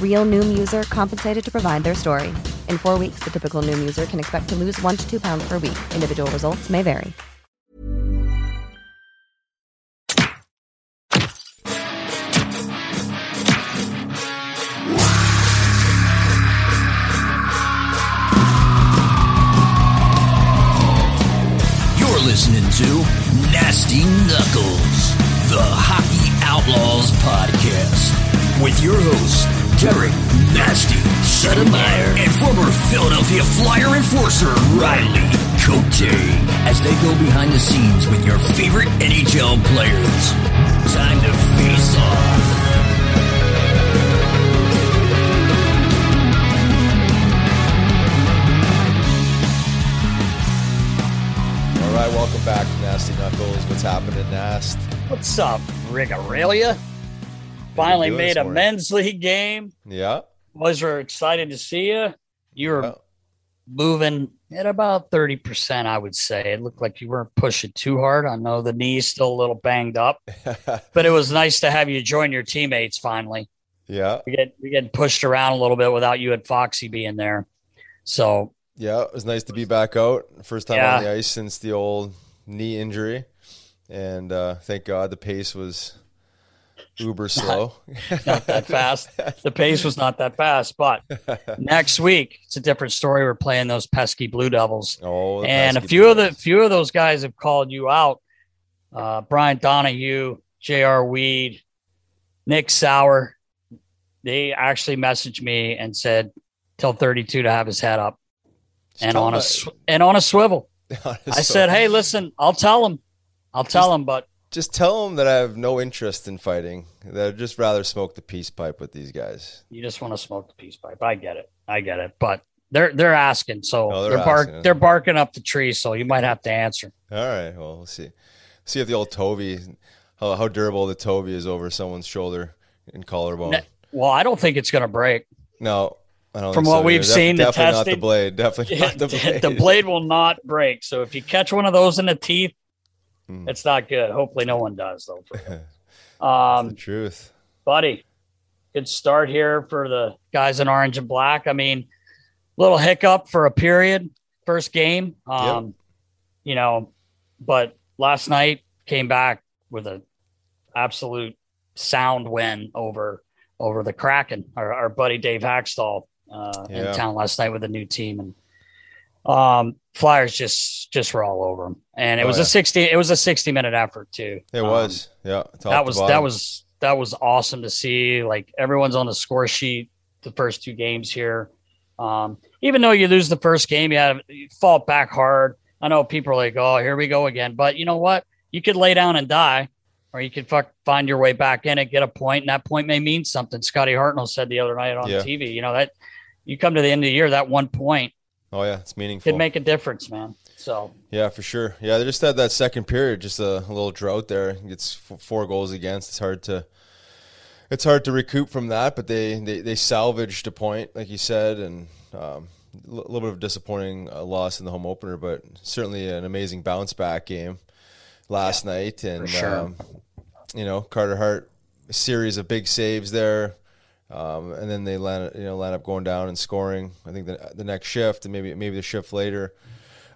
Real Noom user compensated to provide their story. In four weeks, the typical Noom user can expect to lose one to two pounds per week. Individual results may vary. You're listening to Nasty Knuckles, the Hockey Outlaws podcast, with your hosts, Derek Nasty Settlemeyer and former Philadelphia Flyer enforcer, Riley Cote, as they go behind the scenes with your favorite NHL players. Time to face off. All right, welcome back to Nasty Knuckles. What's happening, Nast? What's up, Rigarelia? Finally made a morning? men's league game. Yeah. Boys were excited to see you. You were Yeah. moving at about 30%, I would say. It looked like you weren't pushing too hard. I know the knee's still a little banged up, but it was nice to have you join your teammates finally. yeah. We get we get pushed around a little bit without you and Foxy being there. So Yeah. It was nice to be back out. First time Yeah. on the ice since the old knee injury. And uh, thank God the pace was uber slow. not that fast. The pace was not that fast, but next week it's a different story. We're playing those pesky Blue Devils. oh, and a few of the few of those guys have called you out. Uh, Brian Donahue, J.R. Weed, Nick Sauer. They actually messaged me and said, "Tell 32 to have his head up and on a sw- and on a swivel." I said, "Hey, listen, I'll tell him, I'll tell him, but just tell them that I have no interest in fighting. That I'd just rather smoke the peace pipe with these guys. you just want to smoke the peace pipe. I get it, I get it, but." They're they're asking, so Oh, they're, they're bark asking. they're barking up the tree, so you might have to answer. All right. Well, we'll see. See if the old Toby, how, how durable the Toby is over someone's shoulder and collarbone. Ne- Well, I don't think it's going to break. No, I don't. From think what so we've either. seen, the definitely not the blade. Definitely not the blade. the blade will not break. So if you catch one of those in the teeth, Hmm. it's not good. Hopefully, no one does though. the Um, truth. buddy, good start here for the guys in orange and black. I mean, little hiccup for a period, first game. Um, you know, but last night came back with a absolute sound win over over the Kraken. Our, our buddy Dave Hakstol uh, Yeah. in town last night with a new team, and um, Flyers just just were all over them. And it Oh, was yeah. a sixty. It was a sixty minute effort too. It Um, was. Yeah. that was that was that was awesome to see. Like everyone's on the score sheet the first two games here. Um, even though you lose the first game, you have you fall back hard. I know people are like, "Oh, here we go again," but you know what? You could lay down and die, or you could fuck, find your way back in it, get a point, and that point may mean something. Scotty Hartnell said the other night on Yeah. TV. You know that you come to the end of the year, that one point Oh yeah, it's meaningful. could make a difference, man. So Yeah, for sure. Yeah, they just had that second period, just a, a little drought there. F- four goals against. It's hard to, it's hard to recoup from that. But they they, they salvaged a point, like you said, and um, a little bit of a disappointing uh, loss in the home opener, but certainly an amazing bounce back game last night. And sure. um, you know, Carter Hart a series of big saves there. Um, and then they land, you know, land up going down and scoring. I think the, the next shift, and maybe maybe the shift later,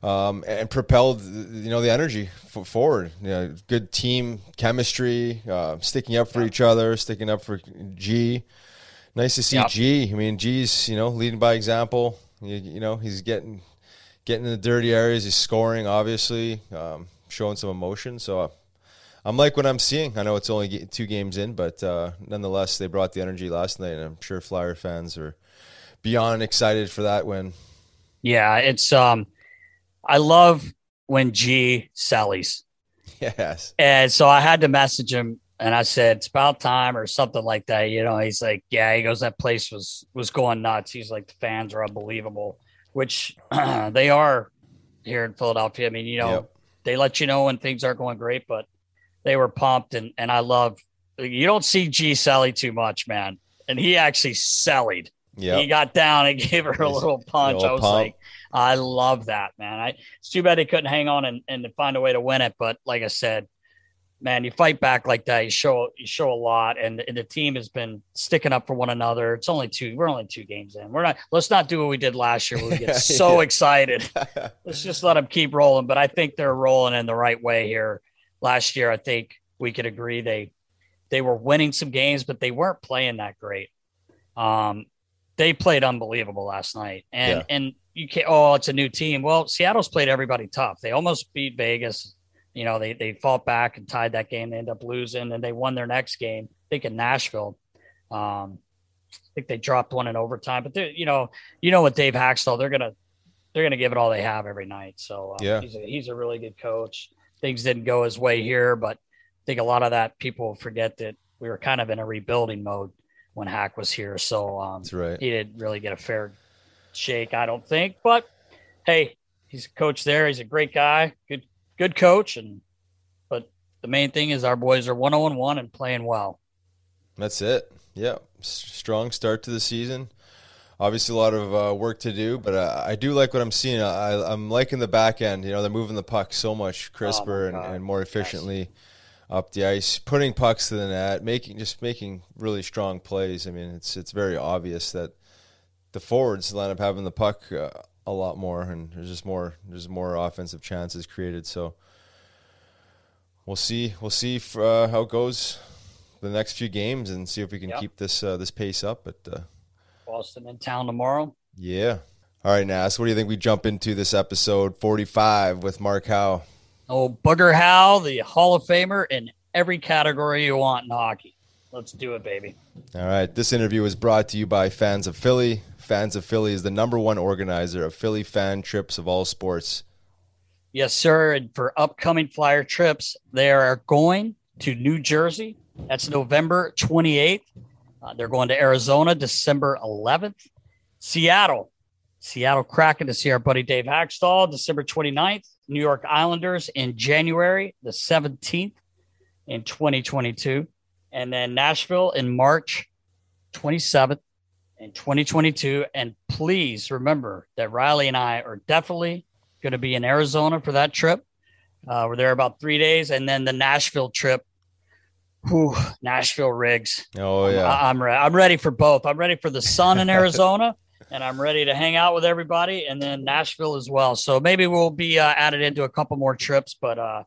um, and propelled you know the energy forward. You know, good team chemistry, uh, sticking up for each other, sticking up for G. Nice to see Yep. G. I mean, G's you know leading by example. You, you know he's getting getting in the dirty areas. He's scoring, obviously, um, showing some emotion. So. Uh, I'm like what I'm seeing. I know it's only two games in, but uh, nonetheless, they brought the energy last night, and I'm sure Flyer fans are beyond excited for that win. yeah, it's um, I love when G sellies. Yes. And so I had to message him and I said, it's about time or something like that. You know, he's like, yeah, he goes, that place was, was going nuts. He's like, the fans are unbelievable, which they are here in Philadelphia. I mean, you know, Yep. they let you know when things aren't going great, but they were pumped. And, and I love, you don't see G Sally too much, man. And he actually sallied. Yeah. He got down and gave her a little punch. I was pump. like, I love that, man. I it's too bad they couldn't hang on and, and find a way to win it. But like I said, man, you fight back like that, you show you show a lot, and, and the team has been sticking up for one another. It's only two. We're only two games in. We're not. Let's not do what we did last year. We get so excited. Let's just let them keep rolling. But I think they're rolling in the right way here. Last year, I think we could agree they they were winning some games, but they weren't playing that great. Um, they played unbelievable last night, and Yeah. and you can't. Oh, it's a new team. Well, Seattle's played everybody tough. They almost beat Vegas. You know, they they fought back and tied that game. They end up losing, and they won their next game. I think in Nashville. Um, I think they dropped one in overtime, but they you know, you know what Dave Hakstol, they're gonna they're gonna give it all they have every night. So um, Yeah. he's a, he's a really good coach. Things didn't go his way here, but I think a lot of that people forget that we were kind of in a rebuilding mode when Hack was here. So um, That's right. he didn't really get a fair shake, I don't think. But hey, he's a coach there. He's a great guy, good good coach, and but the main thing is our boys are one zero and one and playing well. That's it. Yeah. S- strong start to the season. Obviously, a lot of uh, work to do, but uh, I do like what I'm seeing. I, I'm liking the back end. You know, they're moving the puck so much crisper and, Oh God. and more efficiently up the ice, putting pucks to the net, making just making really strong plays. I mean, it's it's very obvious that the forwards line up having the puck uh, a lot more, and there's just more there's more offensive chances created. So we'll see we'll see if, uh, how it goes the next few games and see if we can Yep. keep this uh, this pace up. But uh, Boston in town tomorrow. yeah. All right, Nas, what do you think we jump into this episode 45 with Mark Howe? Oh, Booger Howe, the Hall of Famer in every category you want in hockey. Let's do it, baby. All right, this interview is brought to you by Fans of Philly. Fans of Philly is the number one organizer of Philly fan trips of all sports. Yes, sir. And for upcoming flyer trips, they are going to New Jersey. That's November 28th. Uh, they're going to Arizona December 11th. Seattle, Seattle Kraken to see our buddy Dave Hakstol December 29th. New York Islanders in January the 17th in 2022. And then Nashville in March 27th in 2022. And please remember that Riley and I are definitely going to be in Arizona for that trip. Uh, we're there about three days, and then the Nashville trip. Whew, Nashville rigs. Oh, yeah. I, am re- I'm ready for both. I'm ready for the sun in Arizona, and I'm ready to hang out with everybody, and then Nashville as well. So maybe we'll be uh, added into a couple more trips, but uh,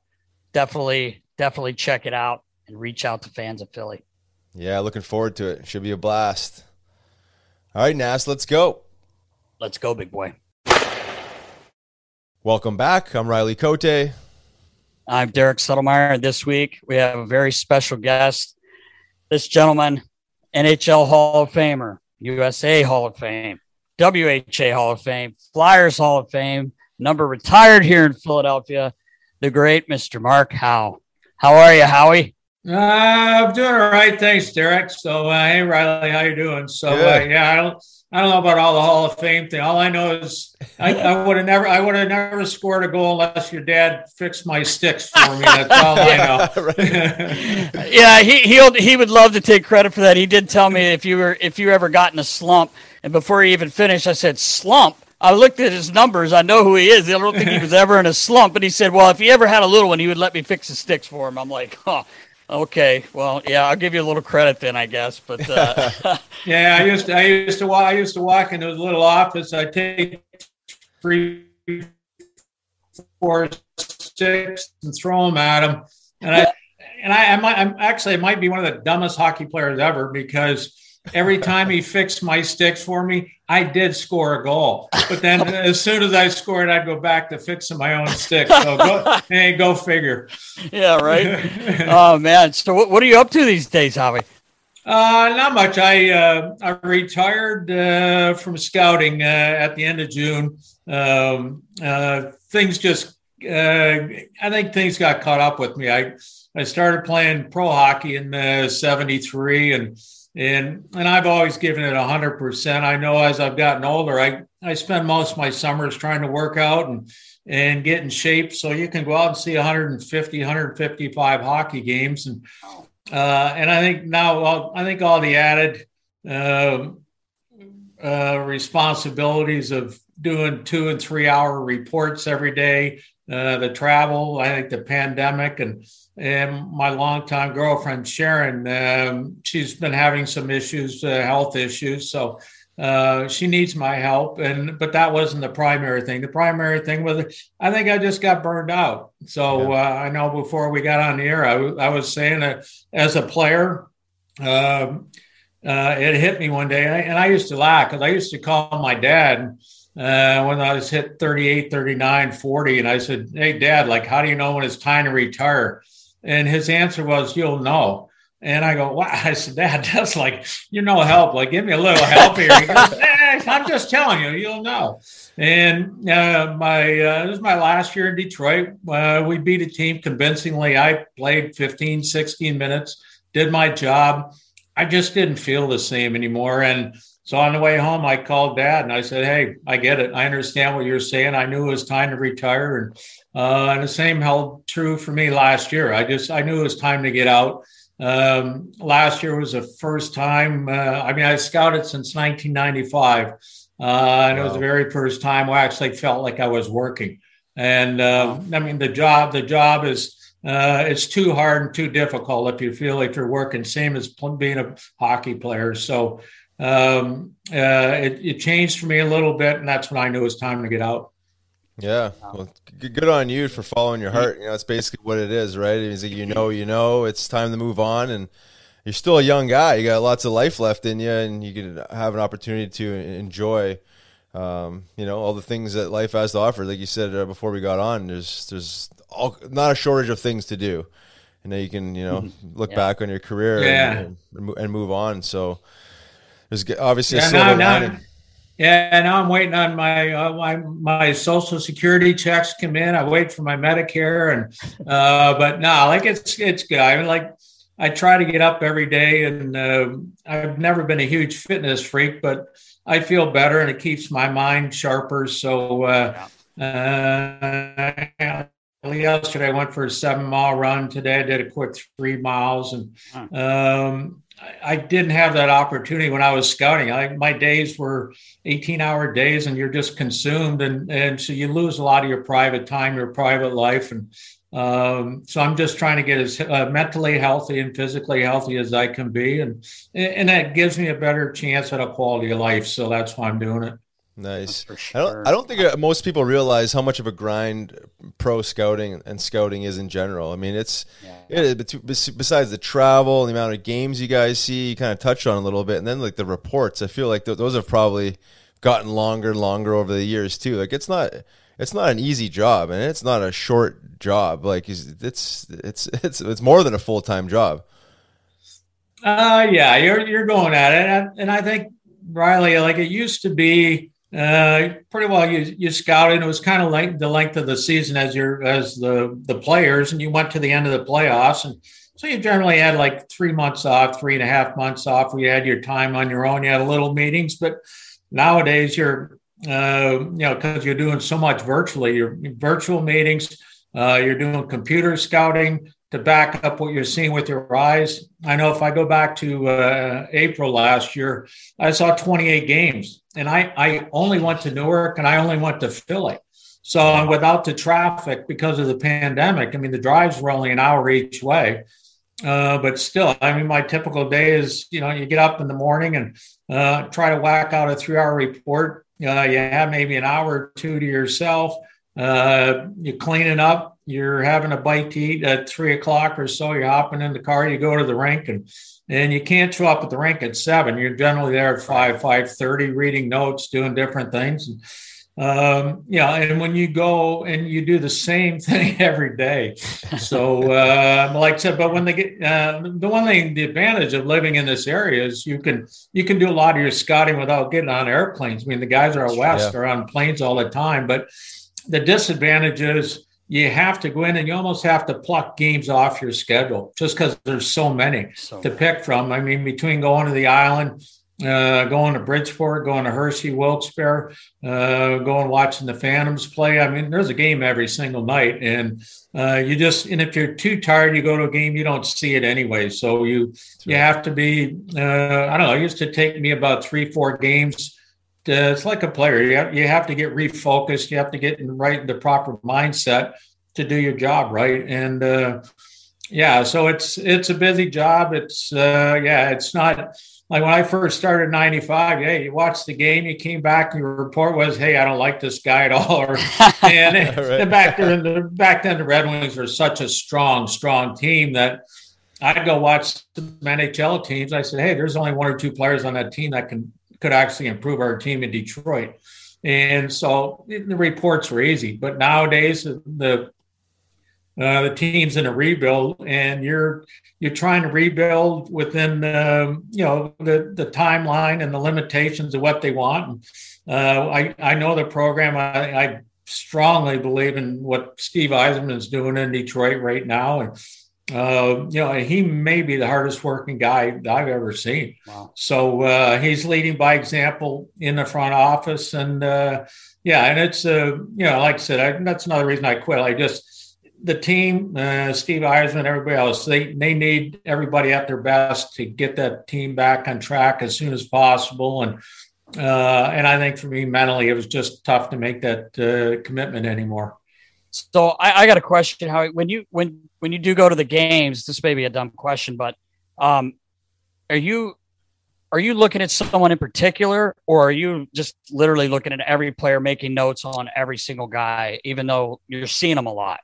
definitely, definitely check it out and reach out to fans of Philly. Yeah, looking forward to it. Should be a blast. All right, Nas, let's go. Let's go, big boy. Welcome back. I'm Riley Cote. I'm Derek Settlemeyer, this week we have a very special guest. This gentleman, NHL Hall of Famer, USA Hall of Fame, WHA Hall of Fame, Flyers Hall of Fame, number retired here in Philadelphia, the great Mr. Mark Howe. How are you, Howie? Uh, I'm doing all right, thanks, Derek. So, uh, hey, Riley, how you doing? So, uh, yeah, I don't, I don't know about all the Hall of Fame thing. All I know is I, I would have never, I would have never scored a goal unless your dad fixed my sticks for me. That's all I know. yeah, he he he would love to take credit for that. He did tell me if you were if you ever got in a slump, and before he even finished, I said slump. I looked at his numbers. I know who he is. I don't think he was ever in a slump. But he said, "Well, if he ever had a little one, he would let me fix his sticks for him." I'm like, "Huh, Okay, well, yeah, I'll give you a little credit then, I guess. But uh, yeah, I used to, I used to walk, I used to walk into his little office. I take three, four, six, and throw them at him. And I and I, I might, I'm actually, I might be one of the dumbest hockey players ever because every time he fixed my sticks for me, I did score a goal. But then as soon as I scored, I'd go back to fixing my own stick. So go, hey, go figure. Yeah, right. oh man. So what, what are you up to these days, Howie? Uh, not much. I uh, I retired uh, from scouting uh, at the end of June. Um, uh, things just, uh, I think things got caught up with me. I I started playing pro hockey in '73 and and and I've always given it hundred percent. I know as I've gotten older, I I spend most of my summers trying to work out and and get in shape so you can go out and see 150, 155 hockey games, and uh, and I think now I think all the added uh, uh, responsibilities of doing two and three hour reports every day, uh, the travel, I think the pandemic and and my longtime girlfriend Sharon, um, she's been having some issues, uh, health issues, so uh, she needs my help. And but that wasn't the primary thing. The primary thing was I think I just got burned out. So yeah. uh, I know before we got on the air, I, w- I was saying that as a player. Um, uh, it hit me one day, and I, and I used to laugh because I used to call my dad uh, when I was hit 38, 39, 40. And I said, Hey, dad, like, how do you know when it's time to retire? And his answer was, You'll know. And I go, wow. I said, Dad, that's like, you know, help. Like, give me a little help here. He goes, eh, I'm just telling you, you'll know. And uh, my uh, this was my last year in Detroit. Uh, we beat a team convincingly. I played 15, 16 minutes, did my job. I just didn't feel the same anymore. And so on the way home, I called dad and I said, Hey, I get it. I understand what you're saying. I knew it was time to retire. And, uh, and the same held true for me last year. I just, I knew it was time to get out. Um, last year was the first time, uh, I mean, I scouted since 1995. Uh, and wow. it was the very first time I actually felt like I was working. And uh, I mean, the job, the job is, uh, it's too hard and too difficult if you feel like you're working, same as being a hockey player. So, um, uh, it, it changed for me a little bit, and that's when I knew it was time to get out. Yeah, well, good on you for following your heart. You know, that's basically what it is, right? It's like you know, you know, it's time to move on, and you're still a young guy. You got lots of life left in you, and you can have an opportunity to enjoy, um, you know, all the things that life has to offer. Like you said uh, before we got on, there's there's all, not a shortage of things to do, and now you can you know mm-hmm. look yeah. back on your career yeah. and, and move on. So there's obviously yeah, a silver now, lining. Now, yeah, now I'm waiting on my, uh, my my social security checks come in. I wait for my Medicare, and uh, but no, like it's it's good. I mean, like I try to get up every day, and uh, I've never been a huge fitness freak, but I feel better, and it keeps my mind sharper. So. Uh, uh, yesterday I went for a seven mile run. Today I did a quick three miles, and um, I didn't have that opportunity when I was scouting. I, my days were 18 hour days and you're just consumed. And, and so you lose a lot of your private time, your private life. And um, so I'm just trying to get as uh, mentally healthy and physically healthy as I can be. And, and that gives me a better chance at a quality of life. So that's why I'm doing it. Nice. Sure. I don't. I don't think uh, most people realize how much of a grind pro scouting and scouting is in general. I mean, it's yeah. it, besides the travel, and the amount of games you guys see, you kind of touched on a little bit, and then like the reports. I feel like th- those have probably gotten longer and longer over the years too. Like it's not it's not an easy job, and it's not a short job. Like it's it's it's it's, it's more than a full time job. Uh, yeah, you're you're going at it, and, and I think Riley, like it used to be uh, pretty well. You you scouted. It was kind of like the length of the season as your as the the players, and you went to the end of the playoffs, and So you generally had like three months off, three and a half months off. Where you had your time on your own. You had little meetings, but nowadays you're, uh, you know, because you're doing so much virtually. Your virtual meetings. Uh, you're doing computer scouting to back up what you're seeing with your eyes. I know if I go back to uh, April last year, I saw 28 games, and I I only went to Newark and I only went to Philly. So without the traffic because of the pandemic, I mean the drives were only an hour each way. Uh, but still, I mean, my typical day is, you know, you get up in the morning and uh, try to whack out a three-hour report. Uh, you have maybe an hour or two to yourself. Uh, you're cleaning up. You're having a bite to eat at three o'clock or so. You're hopping in the car. You go to the rink, and and you can't show up at the rink at seven. You're generally there at five, five thirty, reading notes, doing different things. And, um, yeah, and when you go and you do the same thing every day, so uh, like I said, but when they get uh, the one thing, the advantage of living in this area is you can you can do a lot of your scouting without getting on airplanes. I mean, the guys are out west yeah. are on planes all the time, but the disadvantage is you have to go in and you almost have to pluck games off your schedule just because there's so many so to pick from. I mean, between going to the island uh, going to Bridgeport, going to Hershey, Wilkes-Barre, uh, going watching the Phantoms play. I mean, there's a game every single night, and uh, you just and if you're too tired, you go to a game, you don't see it anyway. So you you have to be. Uh, I don't know. It used to take me about three, four games. To, it's like a player. You have, you have to get refocused. You have to get in right the proper mindset to do your job right, and uh, yeah. So it's it's a busy job. It's uh, yeah. It's not like when I first started 95, yeah, you watched the game, you came back, your report was, hey, I don't like this guy at all. Or, and right. back then, the, back then, the Red Wings were such a strong, strong team that I'd go watch the NHL teams. I said, hey, there's only one or two players on that team that can could actually improve our team in Detroit. And so the reports were easy. But nowadays, the uh, the team's in a rebuild, and you're you're trying to rebuild within um, you know the the timeline and the limitations of what they want. Uh, I I know the program. I, I, strongly believe in what Steve Yzerman is doing in Detroit right now, and uh, you know he may be the hardest working guy I've ever seen. Wow. So uh, he's leading by example in the front office, and uh, yeah, and it's uh, you know like I said, I, that's another reason I quit. I just the team, uh, Steve Yzerman, everybody else, they they need everybody at their best to get that team back on track as soon as possible. And uh, and I think for me mentally, it was just tough to make that uh, commitment anymore. So I, I, got a question: How when you when when you do go to the games, this may be a dumb question, but um, are you are you looking at someone in particular, or are you just literally looking at every player, making notes on every single guy, even though you're seeing them a lot?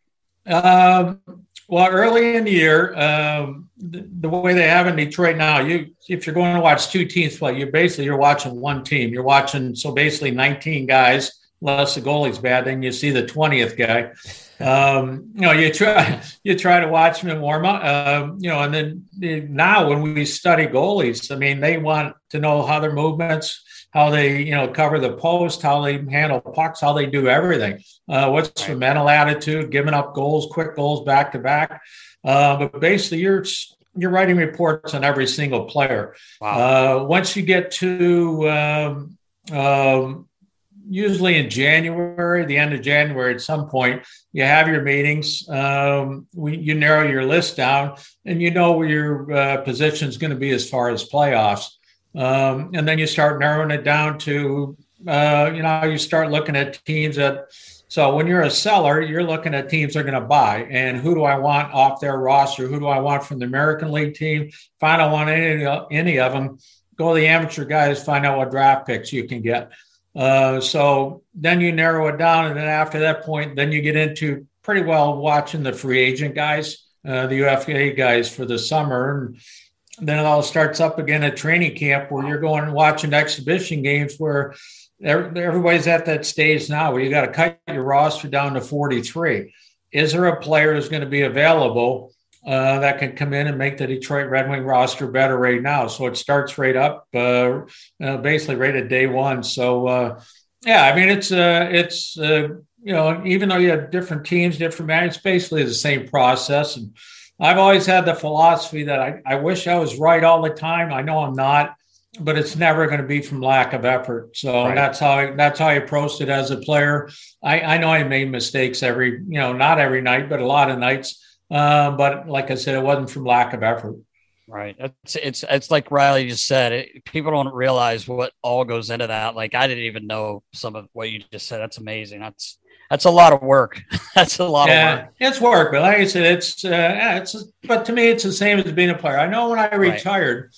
Um, well, early in the year, um, the, the, way they have in Detroit now, you if you're going to watch two teams play, you basically you're watching one team. You're watching so basically 19 guys, unless the goalie's bad, then you see the 20th guy. Um, you know, you try you try to watch them warm up. Um, you know, and then now when we study goalies, I mean, they want to know how their movements how they you know cover the post, how they handle pucks, how they do everything. Uh, what's right. the mental attitude, giving up goals, quick goals back to back. Uh, but basically, you're you're writing reports on every single player. Wow. Uh, once you get to um, um, usually in January, the end of January, at some point, you have your meetings. Um, we, you narrow your list down, and you know where your uh, position is going to be as far as playoffs. Um, and then you start narrowing it down to, uh, you know, you start looking at teams that. So when you're a seller, you're looking at teams they're going to buy, and who do I want off their roster? Who do I want from the American League team? If I don't want any any of them, go to the amateur guys, find out what draft picks you can get. Uh, so then you narrow it down, and then after that point, then you get into pretty well watching the free agent guys, uh, the UFA guys for the summer, and then it all starts up again at training camp where you're going and watching exhibition games where everybody's at that stage now where you got to cut your roster down to 43. Is there a player who's going to be available uh, that can come in and make the Detroit Red Wing roster better right now? So it starts right up, uh, uh, basically right at day one. So uh, yeah, I mean it's uh, it's uh, you know even though you have different teams, different managers, basically the same process and I've always had the philosophy that I, I wish I was right all the time. I know I'm not, but it's never going to be from lack of effort. So right. that's how I, that's how I approached it as a player. I, I know I made mistakes every, you know, not every night, but a lot of nights. Uh, but like I said, it wasn't from lack of effort. Right. It's it's it's like Riley just said. It, people don't realize what all goes into that. Like I didn't even know some of what you just said. That's amazing. That's that's a lot of work. that's a lot yeah, of work. It's work, but like I said, it's uh, yeah, it's but to me, it's the same as being a player. I know when I retired,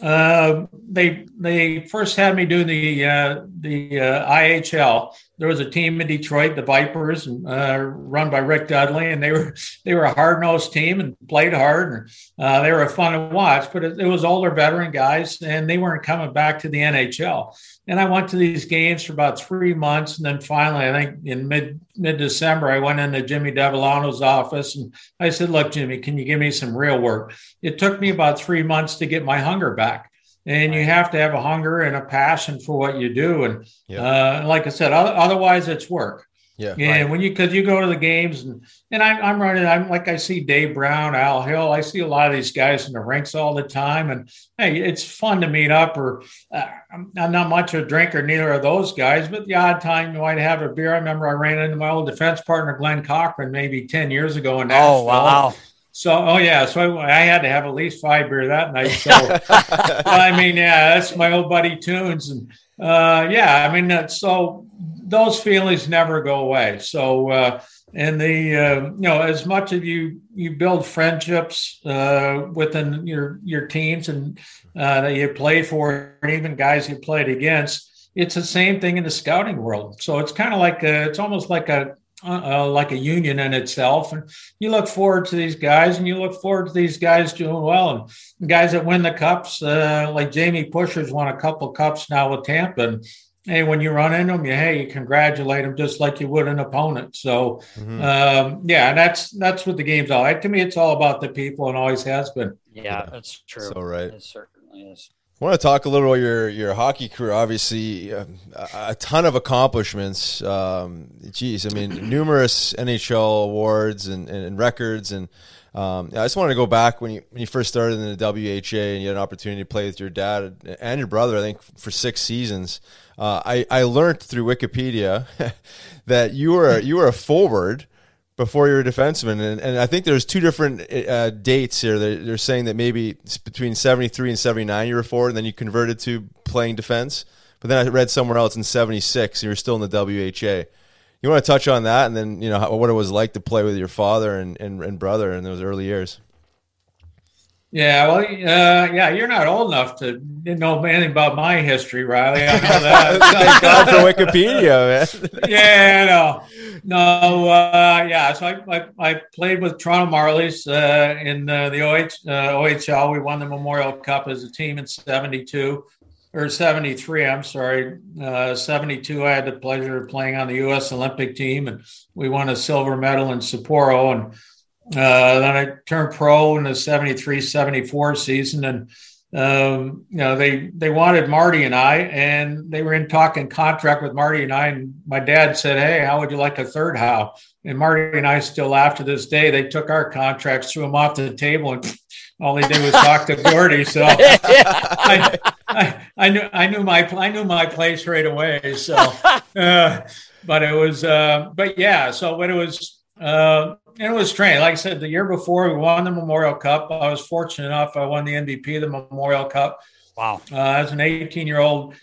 right. uh, they they first had me do the uh, the uh, IHL, there was a team in Detroit, the Vipers, uh, run by Rick Dudley, and they were they were a hard nosed team and played hard. And, uh, they were fun to watch, but it, it, was older veteran guys, and they weren't coming back to the NHL. And I went to these games for about three months, and then finally, I think in mid mid December, I went into Jimmy Devellano's office and I said, "Look, Jimmy, can you give me some real work?" It took me about three months to get my hunger back and you have to have a hunger and a passion for what you do. And uh, like i said otherwise it's work. Yeah and right. when you because you go to the games and and I'm, I'm running i'm like i see dave brown al hill. I see a lot of these guys in the rinks all the time. And hey it's fun to meet up or uh, i'm not much of a drinker neither of those guys. But the odd time you might have a beer. I remember i ran into my old defense partner glen cochrane maybe 10 years ago in Nashville. oh wow so, oh yeah, so I, I, had to have at least five beer that night. So, I mean, yeah, that's my old buddy Tunes, and uh, yeah, I mean, so those feelings never go away. So, uh, and the uh, you know, as much as you you build friendships uh, within your your teams and uh, that you play for, and even guys you played against, it's the same thing in the scouting world. So it's kind of like a, it's almost like a uh, like a union in itself. And you look forward to these guys, and you look forward to these guys doing well, and guys that win the cups, uh, like Jamie Pushor's won a couple cups now with Tampa. And hey, when you run into them, you hey, you congratulate them just like you would an opponent. So mm-hmm. um, yeah, and that's that's what the game's all. Like. To me, it's all about the people, and always has been. Yeah, that's true. So right, it certainly is. I want to talk a little about your your hockey career. Obviously, uh, a ton of accomplishments. Um, geez, I mean, numerous NHL awards and, and, and records. And um, I just wanted to go back when you when you first started in the WHA and you had an opportunity to play with your dad and your brother. I think for six seasons. Uh, I I learned through Wikipedia that you were you were a forward before you're a defenseman. And, and I think there's two different uh, dates here. They're, they're, saying that maybe between 73 and 79 you were forward, and then you converted to playing defense. But then I read somewhere else in 76 you were still in the WHA. You want to touch on that, and then you know how, what it was like to play with your father and, and, and brother in those early years. Yeah, well, uh, yeah, you're not old enough to know anything about my history, Riley. I know that. Thank God for Wikipedia, man. yeah, no, no, uh, yeah. So I, I, I, played with Toronto Marlies uh, in uh, the OH, OHL. We won the Memorial Cup as a team in '72 or '73. I'm sorry, '72. Uh, I had the pleasure of playing on the U.S. Olympic team, and we won a silver medal in Sapporo and uh, then I turned pro in the 73 74 season. And, um, you know, they, they wanted Marty and I, and they were in talking contract with Marty and I. And my dad said, Hey, how would you like a third Howe? And Marty and I still laugh to this day. They took our contracts, threw them off the table, and all they did was talk to Gordie. So I, I, I, knew I knew my I knew my place right away. So, uh, but it was, uh, but yeah. So when it was, uh, it was strange. Like I said, the year before we won the Memorial Cup. I was fortunate enough. I won the MVP of the Memorial Cup. Wow. Uh, as an 18 year old.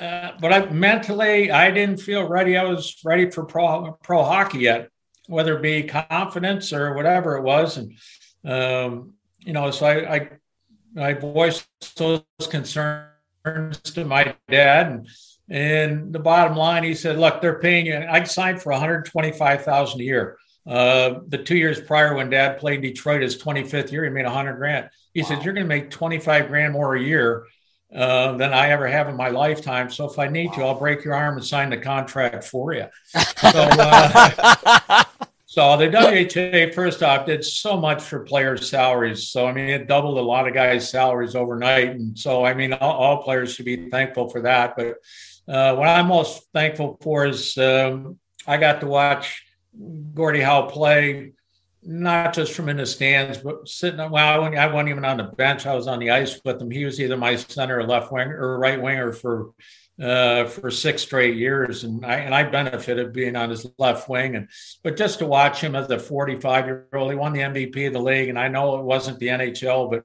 Uh, but I mentally, I didn't feel ready. I was ready for pro pro hockey yet, whether it be confidence or whatever it was. And um, you know, so I, I I voiced those concerns to my dad, and and the bottom line, he said, "Look, they're paying you. I signed for one hundred twenty five thousand a year." Uh, the two years prior, when Dad played Detroit, his 25th year, he made 100 grand. He wow. said, "You're going to make 25 grand more a year uh, than I ever have in my lifetime. So if I need wow. to, I'll break your arm and sign the contract for you." so, uh, so the WHA first off did so much for players' salaries. So I mean, it doubled a lot of guys' salaries overnight, and so I mean, all, all players should be thankful for that. But uh, what I'm most thankful for is um, I got to watch Gordie Howe play not just from in the stands, but sitting. Well, I wasn't, even on the bench. I was on the ice with him. He was either my center or left wing, or right winger for uh, for six straight years, and I and I benefited being on his left wing. And but just to watch him as a 45 year old, he won the MVP of the league, and I know it wasn't the NHL, but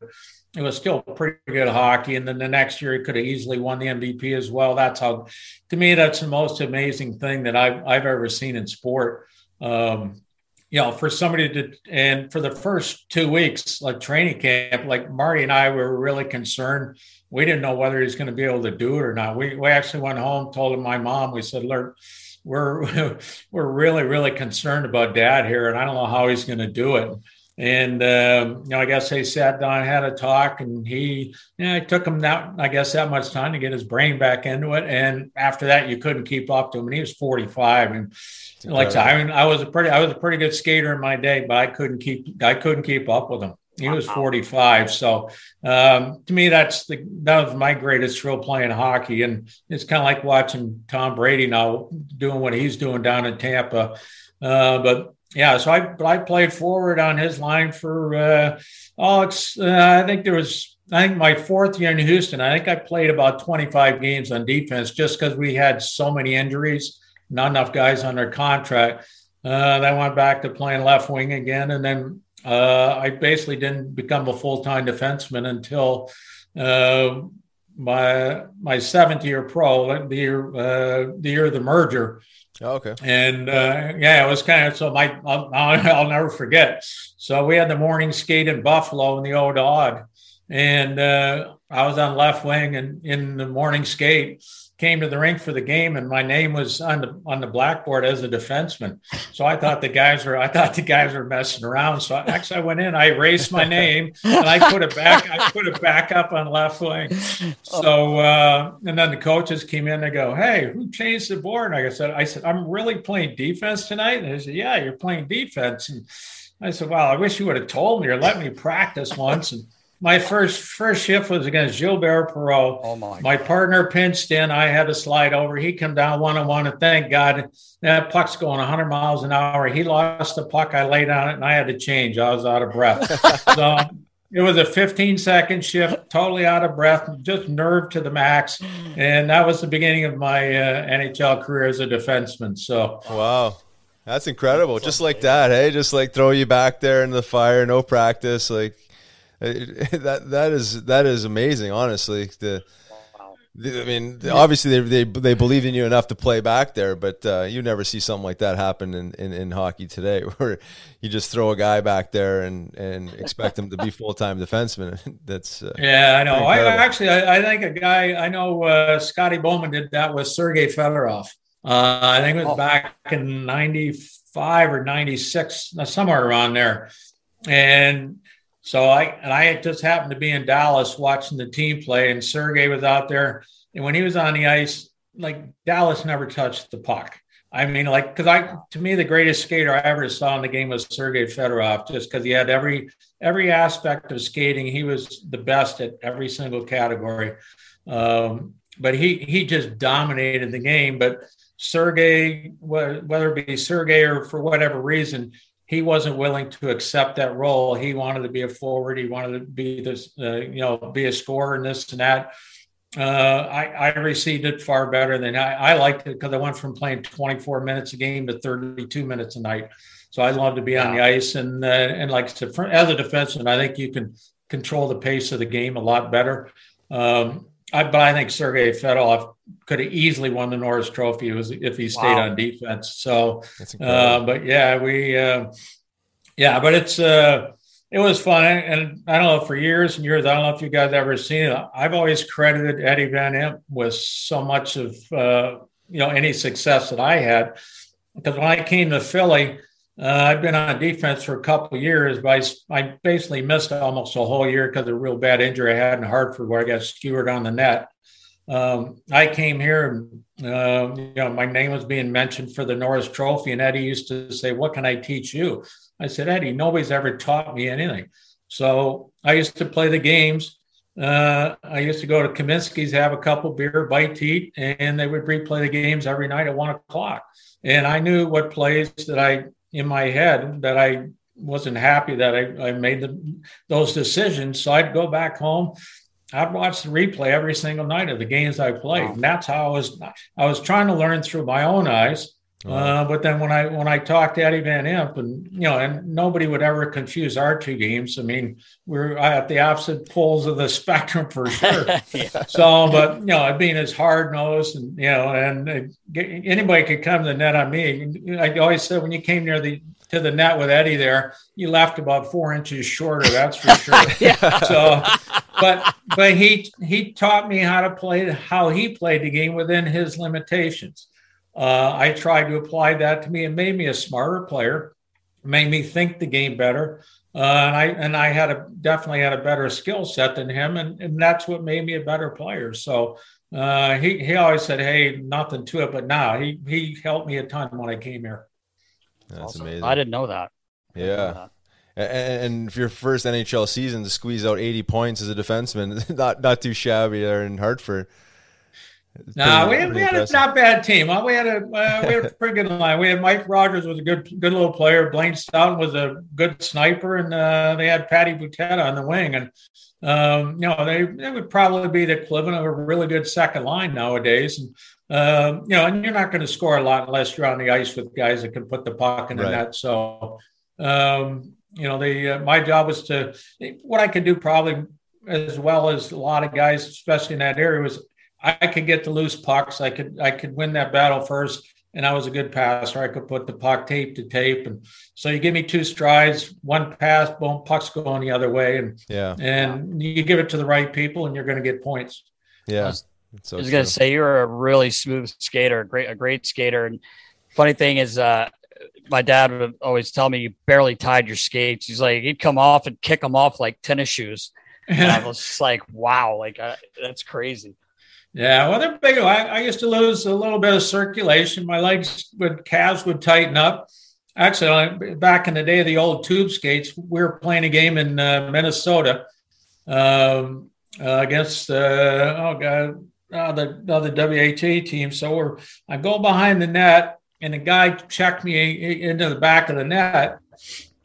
it was still pretty good hockey. And then the next year, he could have easily won the MVP as well. That's how, to me, that's the most amazing thing that I've I've ever seen in sport. Um, you know, for somebody to, and for the first two weeks, like training camp, like Marty and I were really concerned. We didn't know whether he's going to be able to do it or not. We, we actually went home, told him my mom, we said, look, we're, we're really, really concerned about dad here. And I don't know how he's going to do it. And, um, you know, I guess they sat down, had a talk and he, you know, it took him that, I guess that much time to get his brain back into it. And after that, you couldn't keep up to him. And he was 45 and, like I mean, I was a pretty, I was a pretty good skater in my day, but I couldn't keep, I couldn't keep up with him. He was 45. So um, to me, that's the that was my greatest thrill playing hockey, and it's kind of like watching Tom Brady now doing what he's doing down in Tampa. Uh, but yeah, so I I played forward on his line for uh, oh, it's uh, I think there was I think my fourth year in Houston. I think I played about 25 games on defense just because we had so many injuries not enough guys under contract. Uh, then I went back to playing left wing again, and then uh, I basically didn't become a full time defenseman until uh, my my seventh year pro, the year uh, the year of the merger. Oh, okay. And uh, yeah, it was kind of so my I'll, I'll, never forget. So we had the morning skate in Buffalo in the old Aud, and uh, I was on left wing and in the morning skate came to the rink for the game and my name was on the on the blackboard as a defenseman. So I thought the guys were I thought the guys were messing around. So actually I went in, I erased my name and I put it back, I put it back up on left wing. So uh, and then the coaches came in, they go, Hey, who changed the board? And I said, I said, I'm really playing defense tonight. And they said, Yeah, you're playing defense. And I said, Well, I wish you would have told me or let me practice once. And my first first shift was against Gilbert Perreault. Oh my! My partner pinched in. I had to slide over. He come down one on one, and thank God that puck's going 100 miles an hour. He lost the puck. I laid on it, and I had to change. I was out of breath. so it was a 15 second shift, totally out of breath, just nerve to the max, and that was the beginning of my uh, NHL career as a defenseman. So wow. That's incredible. Just like that, hey? Just like throw you back there in the fire, no practice. Like that that is that is amazing. Honestly, the, the I mean, obviously they, they they believed in you enough to play back there, but uh, you never see something like that happen in, in, in, hockey today, where you just throw a guy back there and, and expect him to be full time defenseman. That's uh, yeah, I know. I, actually I, I, think a guy I know uh, Scotty Bowman did that with Sergei Fedorov. Uh, I think it was oh. back in '95 or '96, somewhere around there, and so I and I just happened to be in Dallas watching the team play, and Sergey was out there. And when he was on the ice, like Dallas never touched the puck. I mean, like, because I, to me, the greatest skater I ever saw in the game was Sergey Fedorov, just because he had every every aspect of skating. He was the best at every single category. Um, but he he just dominated the game. But Sergey, whether it be Sergey or for whatever reason, he wasn't willing to accept that role. He wanted to be a forward. He wanted to be this, uh, you know, be a scorer and this and that. Uh, I, I received it far better than I, I liked it because I went from playing 24 minutes a game to 32 minutes a night. So I love to be on the ice. And, uh, and like I said, for, as a defenseman, I think you can control the pace of the game a lot better. Um, I, but I think Sergey Fedorov could have easily won the Norris Trophy if he stayed wow. on defense. So, uh, but yeah, we, uh, yeah, but it's uh, it was fun, and I don't know for years and years. I don't know if you guys ever seen it. I've always credited Eddie Van Impe with so much of uh, you know any success that I had because when I came to Philly. Uh, I've been on defense for a couple years, but I, I, basically missed almost a whole year because of a real bad injury I had in Hartford where I got skewered on the net um, I came here, uh, you know, my name was being mentioned for the Norris Trophy, and Eddie used to say, "What can I teach you?" I said, "Eddie, nobody's ever taught me anything." So I used to play the games. Uh, I used to go to Kaminsky's, have a couple beer, bite to eat, and they would replay the games every night at one o'clock. And I knew what plays that I in my head that I wasn't happy that I, I made the, those decisions. So I'd go back home. I'd watch the replay every single night of the games I played, and that's how I was. I was trying to learn through my own eyes. Uh, but then when I when I talked to Eddie Van Impe, and you know, and nobody would ever confuse our two games. I mean, we're at the opposite poles of the spectrum for sure. yeah. So, but you know, being as hard nosed, and you know, and uh, anybody could come to the net on me. I always said when you came near the to the net with Eddie there, you left about four inches shorter. That's for sure. yeah. So, but but he he taught me how to play how he played the game within his limitations. Uh, I tried to apply that to me and made me a smarter player, made me think the game better. Uh, and I and I had a definitely had a better skill set than him, and, and that's what made me a better player. So uh, he he always said, "Hey, nothing to it," but now he he helped me a ton when I came here. That's awesome. amazing. I didn't know that. Yeah. And for your first NHL season to squeeze out 80 points as a defenseman, not not too shabby there in Hartford. No, nah, we, we had a not bad team. We had a uh, we had a pretty good line. We had Mike Rogers was a good good little player. Blaine Stoughton was a good sniper, and uh, they had Patty Boutette on the wing. And um, you know they they would probably be the equivalent of a really good second line nowadays. And uh, you know, and you're not going to score a lot unless you're on the ice with guys that can put the puck in the right. net. So um, you know, the uh, my job was to what I could do probably as well as a lot of guys, especially in that area, was I could get the loose pucks. I could I could win that battle first, and I was a good passer. I could put the puck tape to tape, and so you give me two strides, one pass, boom, puck's going the other way, and yeah, and you give it to the right people, and you're going to get points. Yeah, I was, so was going to say you're a really smooth skater, a great a great skater, and funny thing is, uh, my dad would always tell me you barely tied your skates. He's like he'd come off and kick them off like tennis shoes. And I was just like, wow, like uh, that's crazy. Yeah, well, they're big. I, I, used to lose a little bit of circulation. My legs would, calves would tighten up. Actually, back in the day of the old tube skates, we were playing a game in uh, Minnesota um, uh, against, uh, oh God, uh, the, the WHA team. So I go behind the net, and the guy checked me into the back of the net.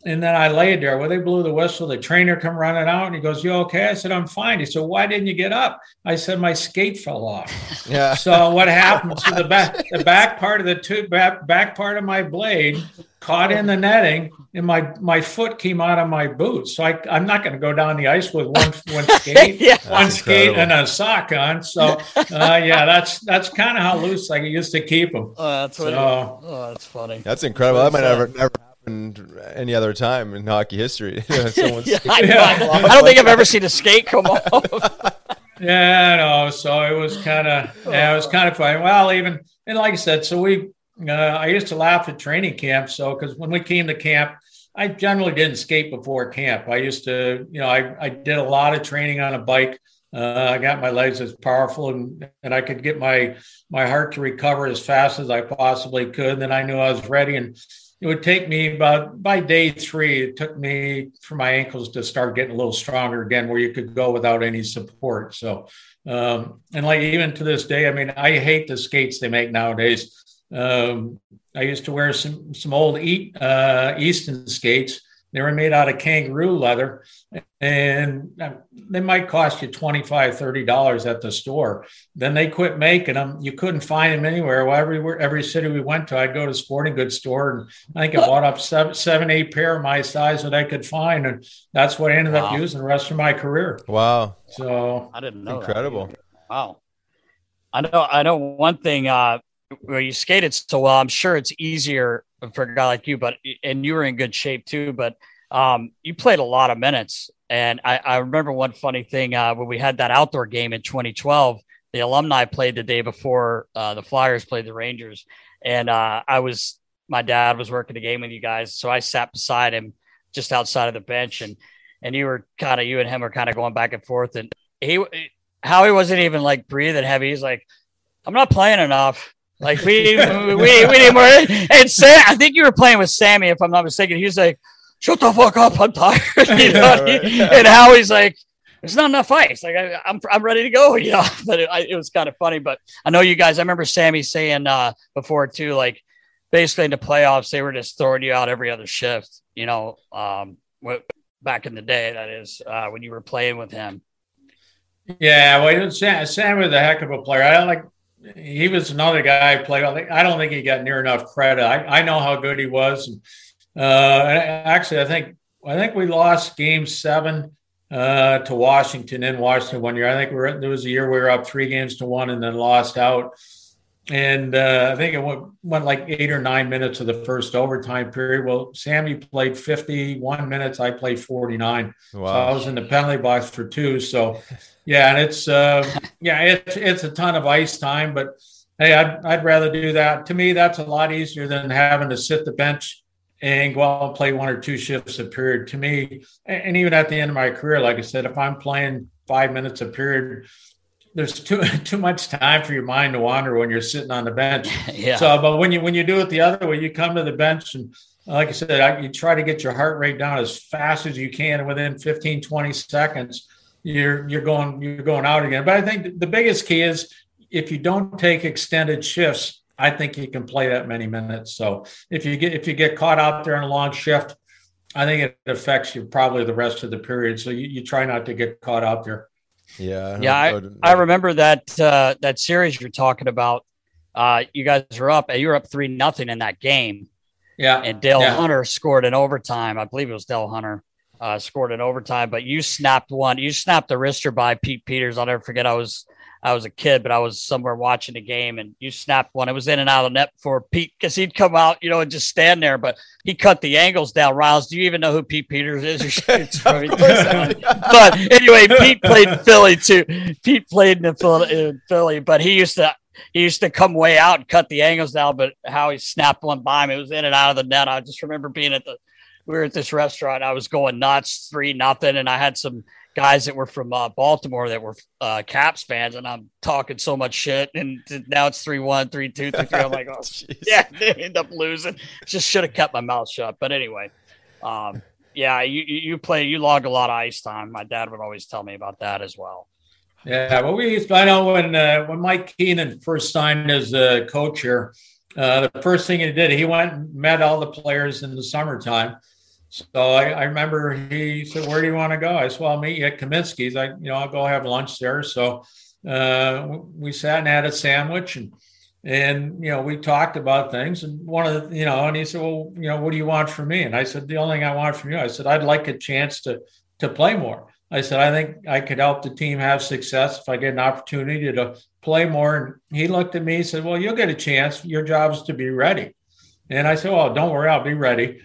And then I laid there. Well, they blew the whistle. The trainer come running out and he goes, "You okay?" I said, "I'm fine." He said, "Why didn't you get up?" I said, "My skate fell off." Yeah. So what happened? so the back, the back part of the two, back, back part of my blade caught in the netting, and my my foot came out of my boot. So I, I'm not going to go down the ice with one one skate, yeah. one skate and a sock on. So uh, yeah, that's that's kind of how loose I used to keep them. Oh, that's so, oh, that's funny. That's incredible. That might never never happened any other time in hockey history. yeah, I, I, don't think I've ever seen a skate come off. yeah, no. So it was kind of yeah, it was kind of funny. Well, even and like I said, so we uh, I used to laugh at training camp. So because when we came to camp, I generally didn't skate before camp. I used to, you know, I, I did a lot of training on a bike. Uh, I got my legs as powerful and, and I could get my my heart to recover as fast as I possibly could. And then I knew I was ready. And it would take me about by day three, it took me for my ankles to start getting a little stronger again, where you could go without any support. So, um, and like even to this day, I mean, I hate the skates they make nowadays. Um, I used to wear some some old uh, Easton skates they were made out of kangaroo leather, and they might cost you $25, $30 at the store. Then they quit making them. You couldn't find them anywhere. Well, everywhere, every city we went to, I'd go to a sporting goods store, and I think I bought up seven, seven eight pair of my size that I could find, and that's what I ended wow. up using the rest of my career. Wow! So I didn't know. Incredible. That. Wow. I know. I know one thing. Uh, where you skated so well, I'm sure it's easier for a guy like you, but and you were in good shape too. But um, you played a lot of minutes, and I, I remember one funny thing uh, when we had that outdoor game in 2012. The alumni played the day before uh, the Flyers played the Rangers, and uh, I was my dad was working the game with you guys, so I sat beside him just outside of the bench, and and you were kind of you and him were kind of going back and forth, and he how he wasn't even like breathing heavy. He's like, I'm not playing enough. Like we we, we, we need more. And Sam, I think you were playing with Sammy, if I'm not mistaken. He was like, "Shut the fuck up, I'm tired." you know? yeah, right. And Howie's like, "There's not enough ice. Like I, am I'm, I'm ready to go." You know, but it, I, it was kind of funny. But I know you guys. I remember Sammy saying uh, before too, like basically in the playoffs, they were just throwing you out every other shift. You know, um, what, back in the day, that is uh, when you were playing with him. Yeah, well, Sam, Sam was a heck of a player. I like he was another guy I played. I don't think he got near enough credit. I, I know how good he was. Uh, actually, I think I think we lost Game Seven uh, to Washington in Washington one year. I think we were, there was a year we were up three games to one and then lost out. And uh, I think it went, went, like eight or nine minutes of the first overtime period. Well, Sammy played 51 minutes. I played 49. Wow. So I was in the penalty box for two. So, yeah, and it's uh, yeah, it's it's a ton of ice time. But hey, I'd I'd rather do that. To me, that's a lot easier than having to sit the bench and go out and play one or two shifts a period. To me, and even at the end of my career, like I said, if I'm playing five minutes a period, there's too too much time for your mind to wander when you're sitting on the bench. yeah. So, but when you when you do it the other way, you come to the bench and like I said, I, you try to get your heart rate down as fast as you can, and within 15, 20 seconds, you're you're going you're going out again. But I think the biggest key is if you don't take extended shifts, I think you can play that many minutes. So if you get if you get caught out there in a long shift, I think it affects you probably the rest of the period. So you, you try not to get caught out there. Yeah, yeah. I, I remember that uh, that series you're talking about. Uh, you guys were up. You were up three nothing in that game. Yeah, and Dale yeah. Hunter scored in overtime. I believe it was Dale Hunter uh, scored in overtime. But you snapped one. You snapped the wrister by Pete Peeters. I'll never forget. I was I was a kid, but I was somewhere watching the game and you snapped one. It was in and out of the net for Pete because he'd come out, you know, and just stand there. But he cut the angles down. Riles, do you even know who Pete Peeters is? but anyway, Pete played Philly too. Pete played in, in Philly, but he used to he used to come way out and cut the angles down. But how he snapped one by me, it was in and out of the net. I just remember being at the we were at this restaurant. I was going nuts, three nothing, and I had some guys that were from uh, Baltimore that were uh, Caps fans, and I'm talking so much shit. And now it's 3 1, 3 2, 3 3. I'm like, oh, yeah, they end up losing. Just should have kept my mouth shut. But anyway, um, yeah, you, you play, you log a lot of ice time. My dad would always tell me about that as well. Yeah, well, we used to, I know when uh, when Mike Keenan first signed as a coach here, uh, the first thing he did, he went and met all the players in the summertime so I, I, remember he said, "Where do you want to go?" I said, "Well, I'll meet you at Kaminsky's. I, you know, I'll go have lunch there." So uh, we sat and had a sandwich, and and you know, we talked about things. And one of the, you know, and he said, "Well, you know, what do you want from me?" And I said, "The only thing I want from you," I said, "I'd like a chance to to play more." I said, "I think I could help the team have success if I get an opportunity to play more." And he looked at me, and said, "Well, you'll get a chance. Your job is to be ready." And I said, "Well, don't worry, I'll be ready."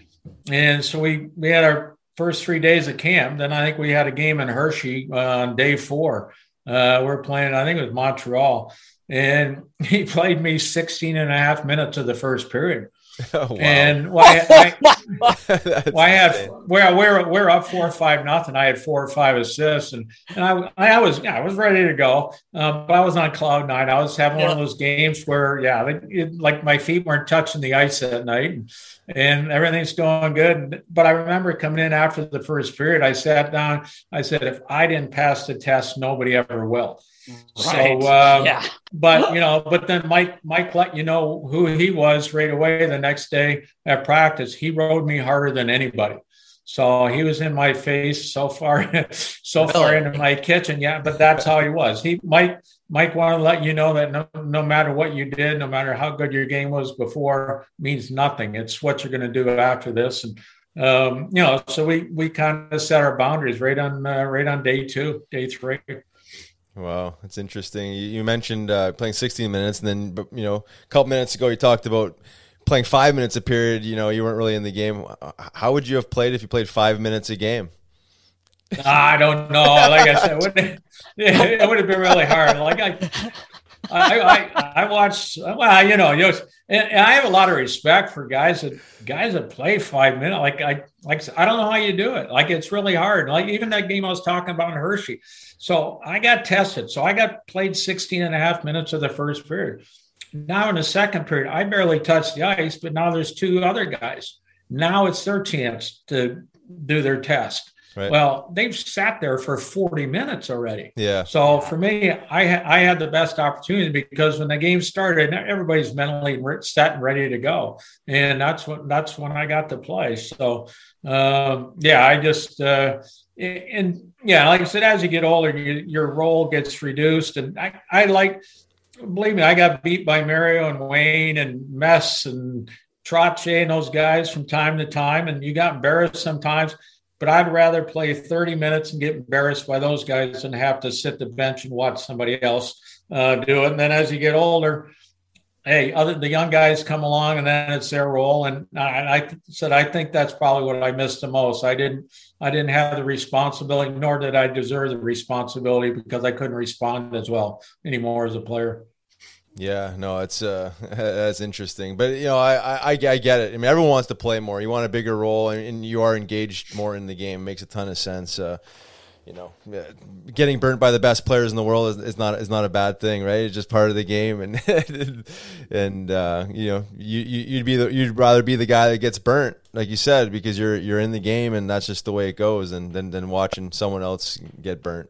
And so we we had our first three days of camp. Then I think we had a game in Hershey uh, on day four. Uh, we're playing, I think it was Montreal. And he played me 16 and a half minutes of the first period. Oh, wow. And why? I, I had we're, we're we're up four or five nothing. I had four or five assists, and and I I was yeah, I was ready to go, um, but I was on cloud nine. I was having yeah. one of those games where yeah, it, like my feet weren't touching the ice that night, and, and everything's going good. But I remember coming in after the first period. I sat down. I said, if I didn't pass the test, nobody ever will. Right. So, um, yeah. but you know, but then Mike, Mike let you know who he was right away. The next day at practice, he rode me harder than anybody. So he was in my face so far, so far into my kitchen. Yeah, but that's how he was. He Mike Mike wanted to let you know that no, no matter what you did, no matter how good your game was before, means nothing. It's what you're going to do after this. And um, you know, so we we kind of set our boundaries right on uh, right on day two, day three. Wow, that's interesting. You, mentioned uh, playing 16 minutes, and then you know a couple minutes ago you talked about playing five minutes a period. You know you weren't really in the game. How would you have played if you played five minutes a game? I don't know. Like I said, it, it would have been really hard. Like I, I, I, I. Well, you know, you know, and, I have a lot of respect for guys that guys that play five minutes. Like I, like I don't know how you do it. Like it's really hard. Like even that game I was talking about in Hershey. So I got tested. So I got played 16 and a half minutes of the first period. Now in the second period, I barely touched the ice, but now there's two other guys. Now it's their chance to do their test. Right. Well, they've sat there for 40 minutes already. Yeah. So for me, I ha- I had the best opportunity because when the game started, everybody's mentally re- set and ready to go, and that's what that's when I got to play. So um, yeah, I just uh, and yeah, like I said, as you get older, you, your role gets reduced, and I I like believe me, I got beat by Mario and Wayne and Mess and Trottier and those guys from time to time, and you got embarrassed sometimes. But I'd rather play 30 minutes and get embarrassed by those guys than have to sit the bench and watch somebody else uh, do it. And then as you get older, hey, other the young guys come along and then it's their role. And I, I said I think that's probably what I missed the most. I didn't I didn't have the responsibility, nor did I deserve the responsibility because I couldn't respond as well anymore as a player. Yeah, no, it's uh, that's interesting, but you know, I, I I get it. I mean, everyone wants to play more. You want a bigger role, and, you are engaged more in the game. It makes a ton of sense. Uh, you know, getting burnt by the best players in the world is, is, not is not a bad thing, right? It's just part of the game, and and uh, you know, you, you would be the, you'd rather be the guy that gets burnt, like you said, because you're you're in the game, and that's just the way it goes, and then than watching someone else get burnt.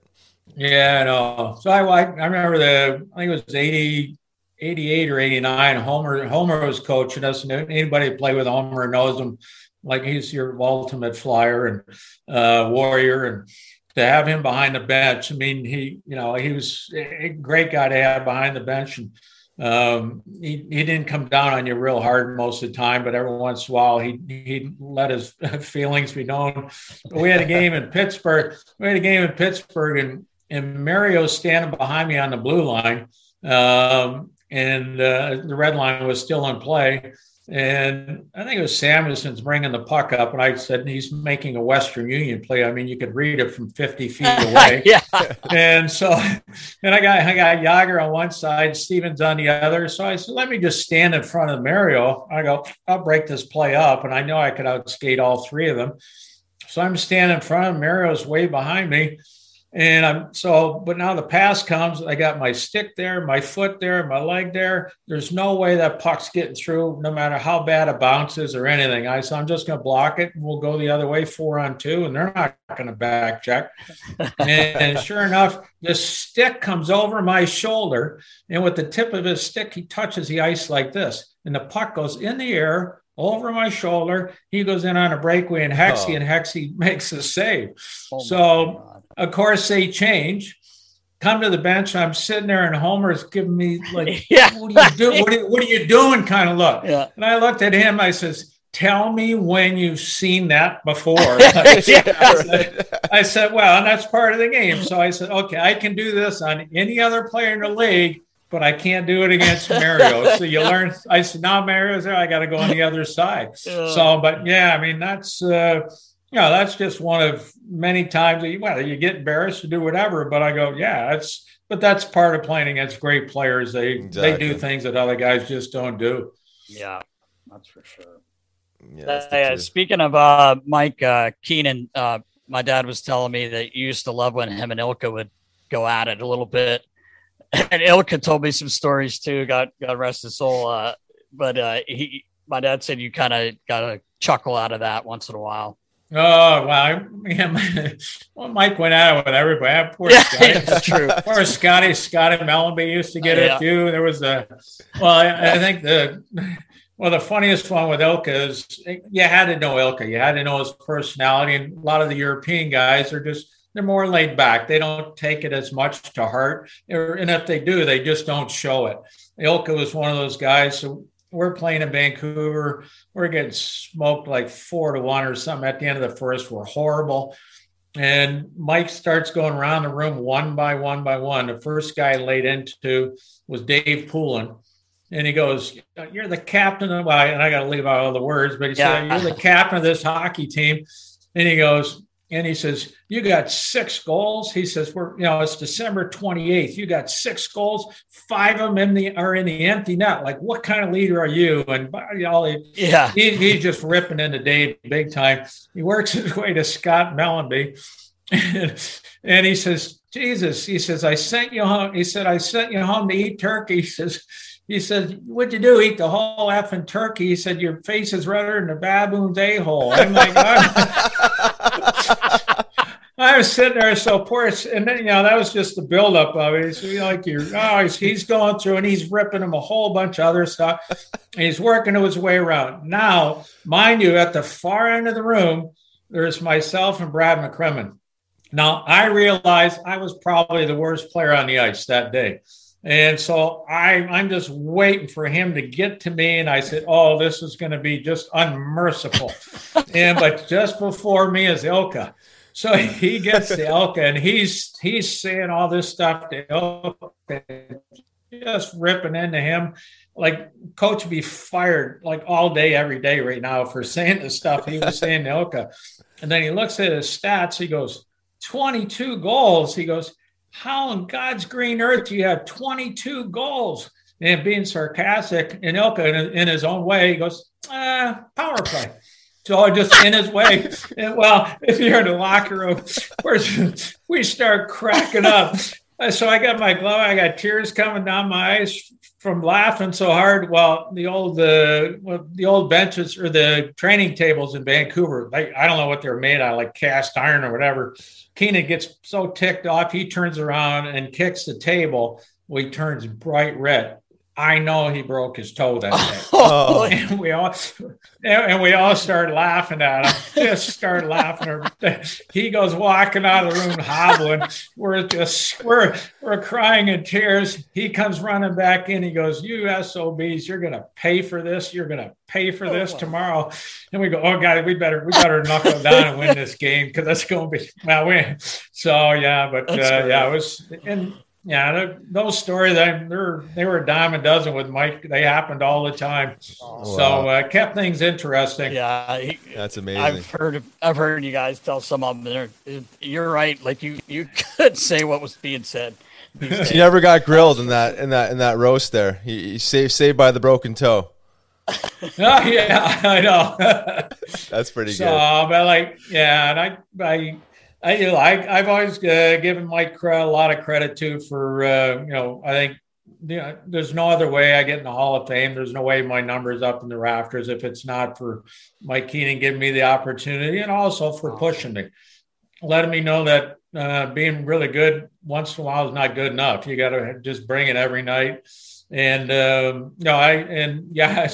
Yeah, no. So I I remember the I think it was eighty 88 or 89, Homer Homer was coaching us, and anybody who played with Homer knows him. Like he's your ultimate flyer and uh, warrior, and to have him behind the bench, I mean, he you know he was a great guy to have behind the bench, and um, he he didn't come down on you real hard most of the time, but every once in a while he he let his feelings be known. We had a game in Pittsburgh. We had a game in Pittsburgh, and and Mario's standing behind me on the blue line. Um, and uh, the red line was still in play. And I think it was Samuelsson's bringing the puck up, and I said he's making a Western Union play. I mean, you could read it from 50 feet away. yeah. And so, and I got I got Jagr on one side, Stevens on the other. So I said, let me just stand in front of Mario. I go, I'll break this play up, and I know I could outskate all three of them. So I'm standing in front of Mario's way behind me. And I'm so, but now the pass comes. I got my stick there, my foot there, my leg there. There's no way that puck's getting through, no matter how bad it bounces or anything. I so I'm just going to block it and we'll go the other way, four on two, and they're not going to back check. and, and sure enough, the stick comes over my shoulder. And with the tip of his stick, he touches the ice like this. And the puck goes in the air over my shoulder. He goes in on a breakaway and Hexy, oh. and Hexy makes a save. Oh so of course, they change. Come to the bench. I'm sitting there, and Homer's giving me like, yeah. "What are you doing? What are, what are you doing?" Kind of look. Yeah. And I looked at him. I says, "Tell me when you've seen that before." I, said, I said, "Well, and that's part of the game." So I said, "Okay, I can do this on any other player in the league." but I can't do it against Mario. so you learn. I said, now Mario's there. I got to go on the other side. So, but yeah, I mean, that's, uh, yeah, that's just one of many times that you, well, you get embarrassed to do whatever. But I go, yeah, that's but that's part of playing against great players. They exactly. they do things that other guys just don't do. Yeah, that's for sure. Yeah, uh, speaking of uh, Mike uh, Keenan, uh, my dad was telling me that you used to love when him and Ilkka would go at it a little bit. And Ilkka told me some stories too. God, God rest his soul. Uh, but uh, he, my dad said you kind of got a chuckle out of that once in a while. Oh wow! Yeah, well, Mike went out with everybody. Poor yeah, Scotty. That's true. Poor Scotty. Scotty Mellanby used to get yeah. it too. There was a well, I, I, think the well the funniest one with Ilkka is you had to know Ilkka. You had to know his personality, and a lot of the European guys are just they're more laid back. They don't take it as much to heart, and if they do, they just don't show it. Ilkka was one of those guys. So we're playing in Vancouver. We're getting smoked like four to one or something at the end of the first. We're horrible. And Mike starts going around the room one by one by one. The first guy laid into was Dave Poulin. And he goes, You're the captain of, well, and I got to leave out all the words, but he yeah. said, You're the captain of this hockey team. And he goes, and he says, You got six goals. He says, We're, you know, it's December 28th. You got six goals. Five of them in the are in the empty net. Like, what kind of leader are you? And you know, yeah, he, he's just ripping into Dave big time. He works his way to Scott Mellanby. and he says, Jesus, he says, I sent you home. He said, I sent you home to eat turkey. He says, he said, What'd you do? Eat the whole effing turkey? He said, Your face is redder than a baboon's a hole. I'm like, I was sitting there so poor, and then you know that was just the buildup of it. So, you know, like you're, oh, he's, he's going through and he's ripping him a whole bunch of other stuff. and he's working his way around. Now, mind you, at the far end of the room, there's myself and Brad McCrimmon. Now, I realized I was probably the worst player on the ice that day. And so I, I'm just waiting for him to get to me. And I said, Oh, this is going to be just unmerciful. and but just before me is Ilkka. So he gets to Ilkka and he's he's saying all this stuff to Ilkka, just ripping into him. Like coach be fired like all day, every day right now for saying the stuff he was saying to Ilkka. And then he looks at his stats, he goes, 22 goals. He goes, how in God's green earth do you have 22 goals? And being sarcastic, and Ilkka in, in his own way, he goes, ah, power play. So just in his way. And, well, if you're in the locker room, we start cracking up. Uh, so I got my glove, I got tears coming down my eyes from laughing so hard. Well, the old the the old benches or the training tables in Vancouver, they, I don't know what they're made out of, like cast iron or whatever. Keenan gets so ticked off, he turns around and kicks the table. Well, he turns bright red. I know he broke his toe that day. Oh. And we all and we all started laughing at him. Just started laughing. He goes walking out of the room hobbling. We're just we're we're crying in tears. He comes running back in. He goes, "You SOBs, you're gonna pay for this. You're gonna pay for this oh, tomorrow." And we go, "Oh God, we better we better knuckle him down and win this game because that's going to be well win." So yeah, but uh, yeah, it was and yeah, those stories they were they were a dime a dozen with Mike. They happened all the time, oh, so uh, kept things interesting. Yeah, he, that's amazing. I've heard I've heard you guys tell some of them. You're right. Like you you could say what was being said. he never got grilled in that in that in that roast there. He, he saved saved by the broken toe. oh yeah, I know. that's pretty so, good. but like, yeah, and I I I, you know, I, have always uh, given Mike a lot of credit too for, uh, you know, I think you know, there's no other way I get in the Hall of Fame. There's no way my number's up in the rafters if it's not for Mike Keenan giving me the opportunity and also for pushing me, letting me know that uh, being really good once in a while is not good enough. You got to just bring it every night. And um, you know, I and yeah,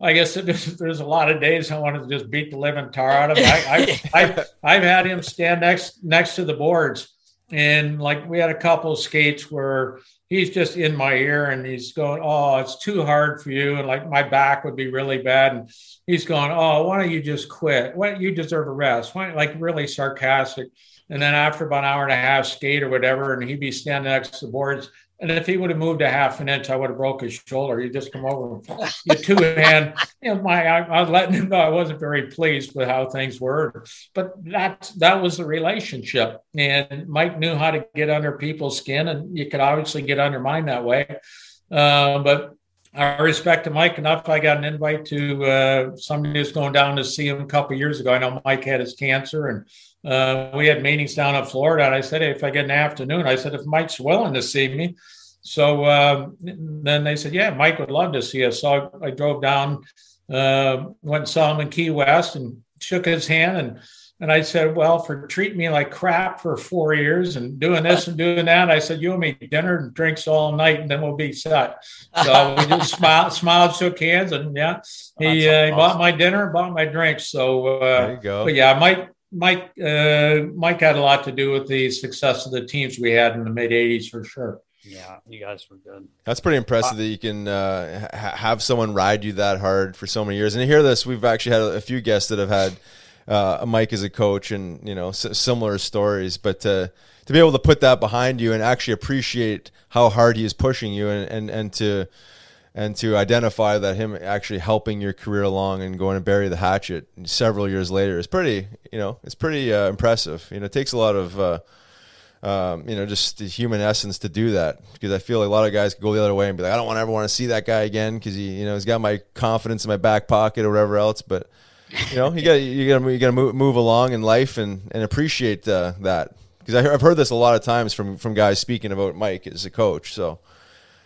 I guess there's a lot of days I wanted to just beat the living tar out of him. I, I, I, I've had him stand next next to the boards, and like we had a couple of skates where he's just in my ear and he's going, "Oh, it's too hard for you," and like my back would be really bad, and he's going, "Oh, why don't you just quit? Why you deserve a rest?" Why, like really sarcastic. And then after about an hour and a half skate or whatever, and he'd be standing next to the boards, and if he would have moved a half an inch, I would have broke his shoulder. He just come over, and you two hand. You know, my I, I was letting him know I wasn't very pleased with how things were, but that that was the relationship. And Mike knew how to get under people's skin, and you could obviously get under mine that way. Uh, but I respect Mike enough. I got an invite to uh, somebody who's going down to see him a couple years ago. I know Mike had his cancer, and uh, we had meetings down in Florida, and I said, hey, if I get an afternoon, I said, if Mike's willing to see me. So uh, then they said, yeah, Mike would love to see us. So I, I drove down, uh, went and saw him in Key West and shook his hand. And, and I said, well, for treating me like crap for four years and doing this and doing that, I said, you and me dinner and drinks all night, and then we'll be set. So we just smiled, smiled, shook hands, and yeah, he, uh, he bought my dinner, and bought my drinks. So uh, there you go. But yeah, Mike Mike uh, Mike had a lot to do with the success of the teams we had in the mid '80s for sure. Yeah, you guys were good. That's pretty impressive uh, that you can uh, ha- have someone ride you that hard for so many years. And to hear this, we've actually had a few guests that have had uh, Mike as a coach, and you know s- similar stories. But to to be able to put that behind you and actually appreciate how hard he is pushing you, and and and to and to identify that him actually helping your career along and going to bury the hatchet several years later is pretty, you know, it's pretty uh, impressive. You know, it takes a lot of, uh, um, you know, just the human essence to do that because I feel like a lot of guys go the other way and be like, I don't want ever want to see that guy again because he, you know, he's got my confidence in my back pocket or whatever else. But you know, you got you got to you got to move, move along in life and and appreciate uh, that because I've heard this a lot of times from from guys speaking about Mike as a coach. So.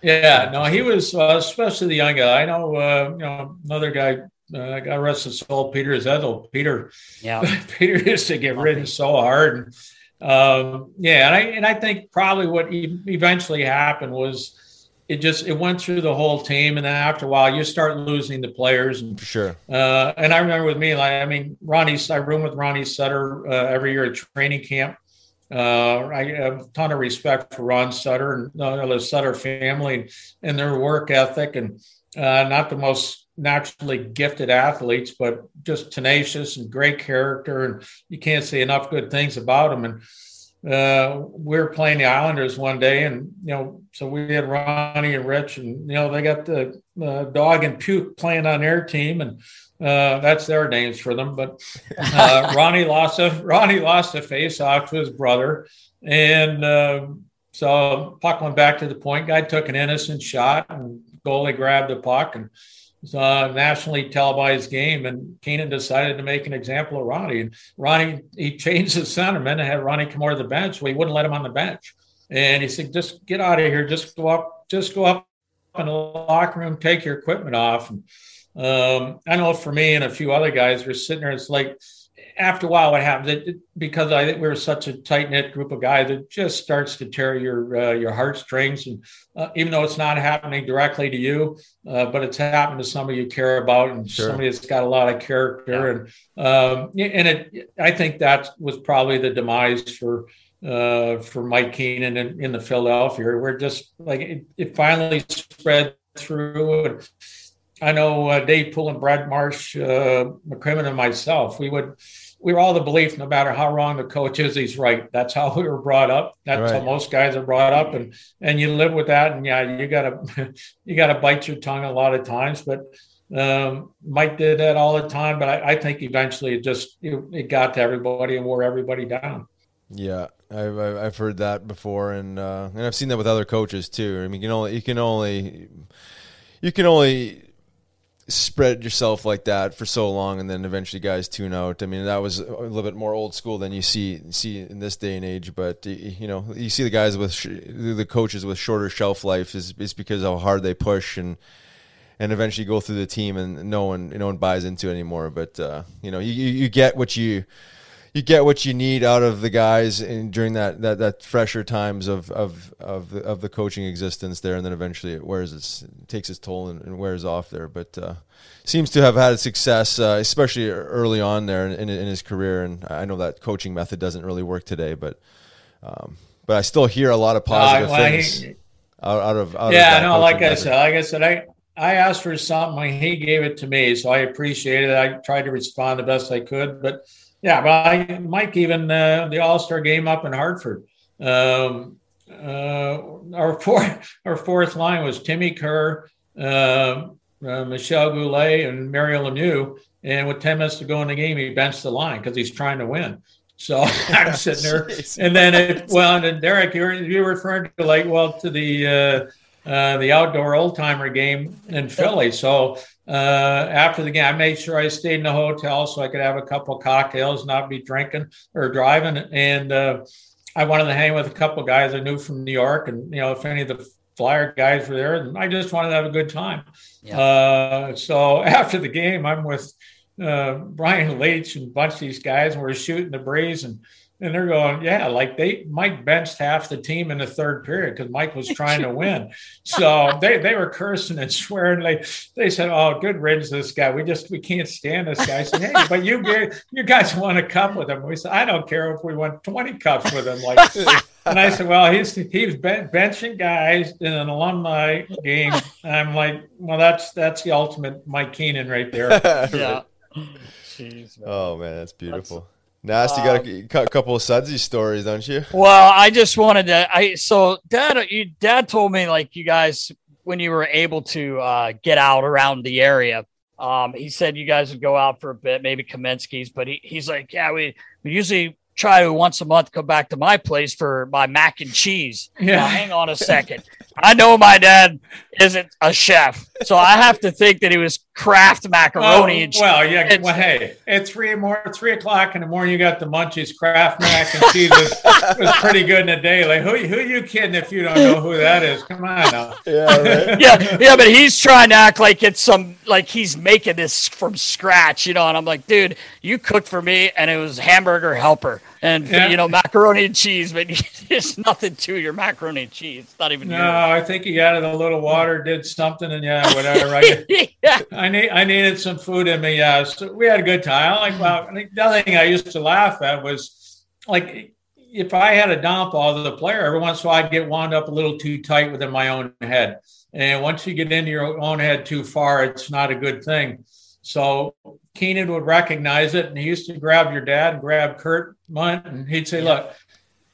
Yeah, no, he was uh, especially the young guy. I know, uh, you know, another guy. Uh, God rest his soul, Peter Zezel. Peter, yeah, Peter used to get ridden so hard. And, um, yeah, and I and I think probably what e- eventually happened was it just it went through the whole team, and then after a while, you start losing the players. And, For sure. uh, and I remember with me, like I mean, Ronnie, I room with Ronnie Sutter uh, every year at training camp. Uh, I have a ton of respect for Ron Sutter and uh, the Sutter family and their work ethic, and uh, not the most naturally gifted athletes, but just tenacious and great character. And you can't say enough good things about them. And uh, we were playing the Islanders one day, and you know, so we had Ronnie and Rich, and you know, they got the uh, dog and puke playing on their team, and uh, that's their names for them. But uh, Ronnie lost a Ronnie lost a face off to his brother, and uh, so puck went back to the point. Guy took an innocent shot, and goalie grabbed the puck, and it's a nationally televised game, and Keenan decided to make an example of Ronnie. And Ronnie, he changed his sentiment and had Ronnie come over the bench. Well, he wouldn't let him on the bench. And he said, just get out of here. Just go up, just go up in the locker room, take your equipment off. And um, I know for me and a few other guys were sitting there, it's like, after a while, what happens? It, because I think we're such a tight knit group of guys, it just starts to tear your uh, your heartstrings. And uh, even though it's not happening directly to you, uh, but it's happened to somebody you care about and Sure. somebody that's got a lot of character. And um, and it, I think that was probably the demise for uh, for Mike Keenan in, in the Philadelphia. We're just like it, it finally spread through. And I know uh, Dave Poole and Brad Marsh, uh, McCrimmon, and myself. We would we were all the belief, no matter how wrong the coach is, he's right. That's how we were brought up. That's how most guys are brought up, and and you live with that. And yeah, you gotta you gotta bite your tongue a lot of times, but. Um, Mike did that all the time, but I, I think eventually it just it, it got to everybody and wore everybody down. Yeah, I've I've I've heard that before, and uh, and I've seen that with other coaches too. I mean, you can only you can only you can only spread yourself like that for so long, and then eventually guys tune out. I mean, that was a little bit more old school than you see see in this day and age. But you know, you see the guys with sh- the coaches with shorter shelf life is is because how hard they push and and eventually go through the team, and no one no one buys into it anymore. But uh, you know, you you get what you you get what you need out of the guys in, during that, that, that fresher times of of of the, of the coaching existence there, and then eventually it wears its it takes its toll and, and wears off there. But uh, seems to have had success, uh, especially early on there in, in, in his career. And I know that coaching method doesn't really work today, but um, but I still hear a lot of positive Uh, well, things he- out, out of out of yeah, that no, like coaching I method. said, like I said, I I asked for something and he gave it to me, so I appreciated it. I tried to respond the best I could, but yeah, but I, Mike even uh, the All Star game up in Hartford. Um, uh, our fourth our fourth line was Timmy Kerr, uh, uh, Michel Goulet, and Mario Lemieux. And with ten minutes to go in the game, he benched the line because he's trying to win. So I'm sitting there, and then it, well, and Derek, you're you're referring to like well to the uh, uh, the outdoor old timer game in Philly. So uh, after the game, I made sure I stayed in the hotel so I could have a couple of cocktails, not be drinking or driving. And uh, I wanted to hang with a couple of guys I knew from New York, and you know if any of the Flyer guys were there, and I just wanted to have a good time. Uh, so after the game, I'm with uh, Brian Leetch and a bunch of these guys, and we're shooting the breeze, and and they're going, yeah, like they Mike benched half the team in the third period because Mike was trying to win. So they, they were cursing and swearing. They they said, oh, good riddance to this guy. We just we can't stand this guy. I said, hey, but you you guys won a cup with him. We said, I don't care if we won twenty cups with him. Like, and I said, well, he's he's benching guys in an alumni game. And I'm like, well, that's that's the ultimate Mike Keenan right there. Yeah. Jeez, man. Oh man, that's beautiful. Nasty, got a, got a couple of Sudsy stories, don't you? Well, I just wanted to. I so dad, you dad told me like you guys when you were able to uh, get out around the area. Um, he said you guys would go out for a bit, maybe Kaminsky's, but he, he's like, yeah, we, we usually try to once a month come back to my place for my mac and cheese. Yeah. Now, hang on a second. I know my dad isn't a chef, so I have to think that he was Kraft macaroni Oh, and cheese. well, yeah. Well, hey, at three more, three o'clock in the morning, you got the munchies. Kraft mac and cheese was, was pretty good in the day. Like, who who you kidding if you don't know who that is? Come on now. Yeah, right. yeah, yeah, but he's trying to act like it's some like he's making this from scratch, you know. And I'm like, dude, you cooked for me, and it was hamburger helper. and Yeah. you know macaroni and cheese, but there's nothing to your macaroni and cheese. It's not even. No, I think he added a little water, did something, and yeah, whatever. Right. yeah. I need I needed some food in me. Yeah, so we had a good time. I like think the other thing I used to laugh at was like if I had a dump all the player, every once in a while I'd get wound up a little too tight within my own head. And once you get into your own head too far, it's not a good thing. So Keenan would recognize it, and he used to grab your dad and grab Kurt Munt, and he'd say, "Look,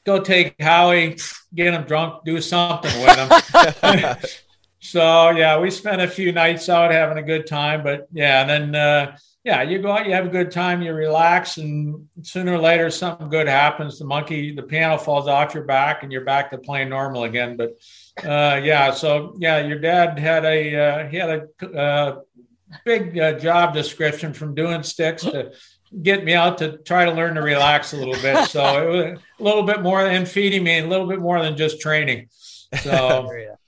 go take Howie, get him drunk, do something with him." so yeah, we spent a few nights out having a good time, but yeah, and then uh, yeah, you go out, you have a good time, you relax, and sooner or later something good happens. The monkey, the piano falls off your back, and you're back to playing normal again. But uh, yeah, so yeah, your dad had a uh, he had a uh, big uh, job description from doing sticks to get me out to try to learn to relax a little bit. So it was a little bit more than feeding me, a little bit more than just training. So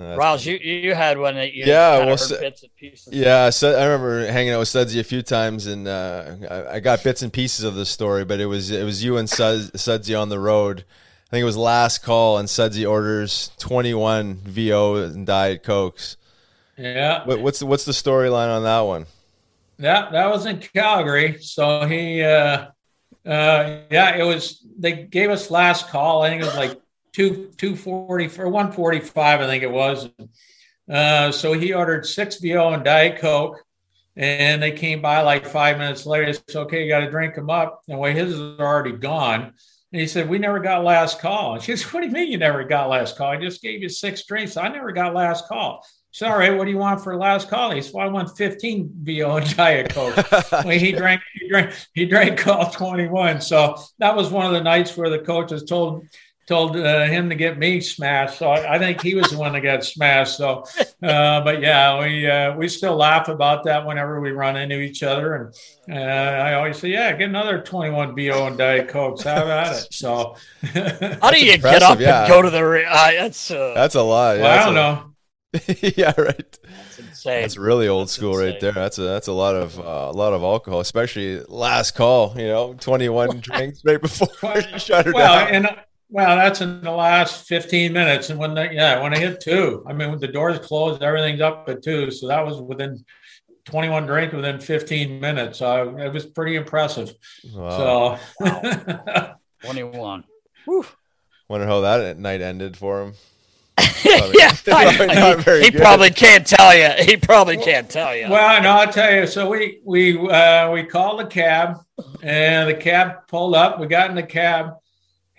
Uh, Riles, you you had one that you Yeah, kinda well, heard bits and pieces. Yeah, so I remember hanging out with Sudsy a few times, and uh, I, I got bits and pieces of the story. But it was it was you and Sud, Sudsy on the road. I think it was last call, and Sudsy orders twenty one VO and diet cokes. yeah, What, what's the, what's the storyline on that one? That that was in Calgary. So he, uh, uh, yeah, it was. They gave us last call. I think it was like two two forty for one forty five. I think it was. Uh, so he ordered six VO and Diet Coke, and they came by like five minutes later. He said, "Okay, you got to drink them up." And well, his is already gone. And he said, "We never got last call." And she said, "What do you mean you never got last call? I just gave you six drinks. I never got last call." She said, all right, what do you want for last call? He said, well, I want 15 VO and Diet Coke. well, he drank, he drank, he drank all 21. So that was one of the nights where the coaches told told uh, him to get me smashed. So I, I think he was the one that got smashed. So, uh, but yeah, we uh, we still laugh about that whenever we run into each other. And uh, I always say, yeah, get another 21 VO and Diet Cokes. How about it? So, How do you get up yeah. and go to the? Re- uh, that's uh, That's a lot. well, I don't a- know. yeah, right. that's insane. That's really old That's school right there. That's a that's a lot of uh, a lot of alcohol, especially last call. You know, twenty one drinks right before you shut her well, down. and well, that's in the last 15 minutes. And when they, yeah, when I hit two, I mean, when the doors closed, everything's up at two. So that was within 21 drinks within 15 minutes. Uh, it was pretty impressive. Wow. So, Twenty-one. Wonder how that night ended for him. yeah, probably not very he good. probably can't tell you. He probably can't tell you. well, and I'll tell you. So we we uh, we called the cab, and the cab pulled up. We got in the cab.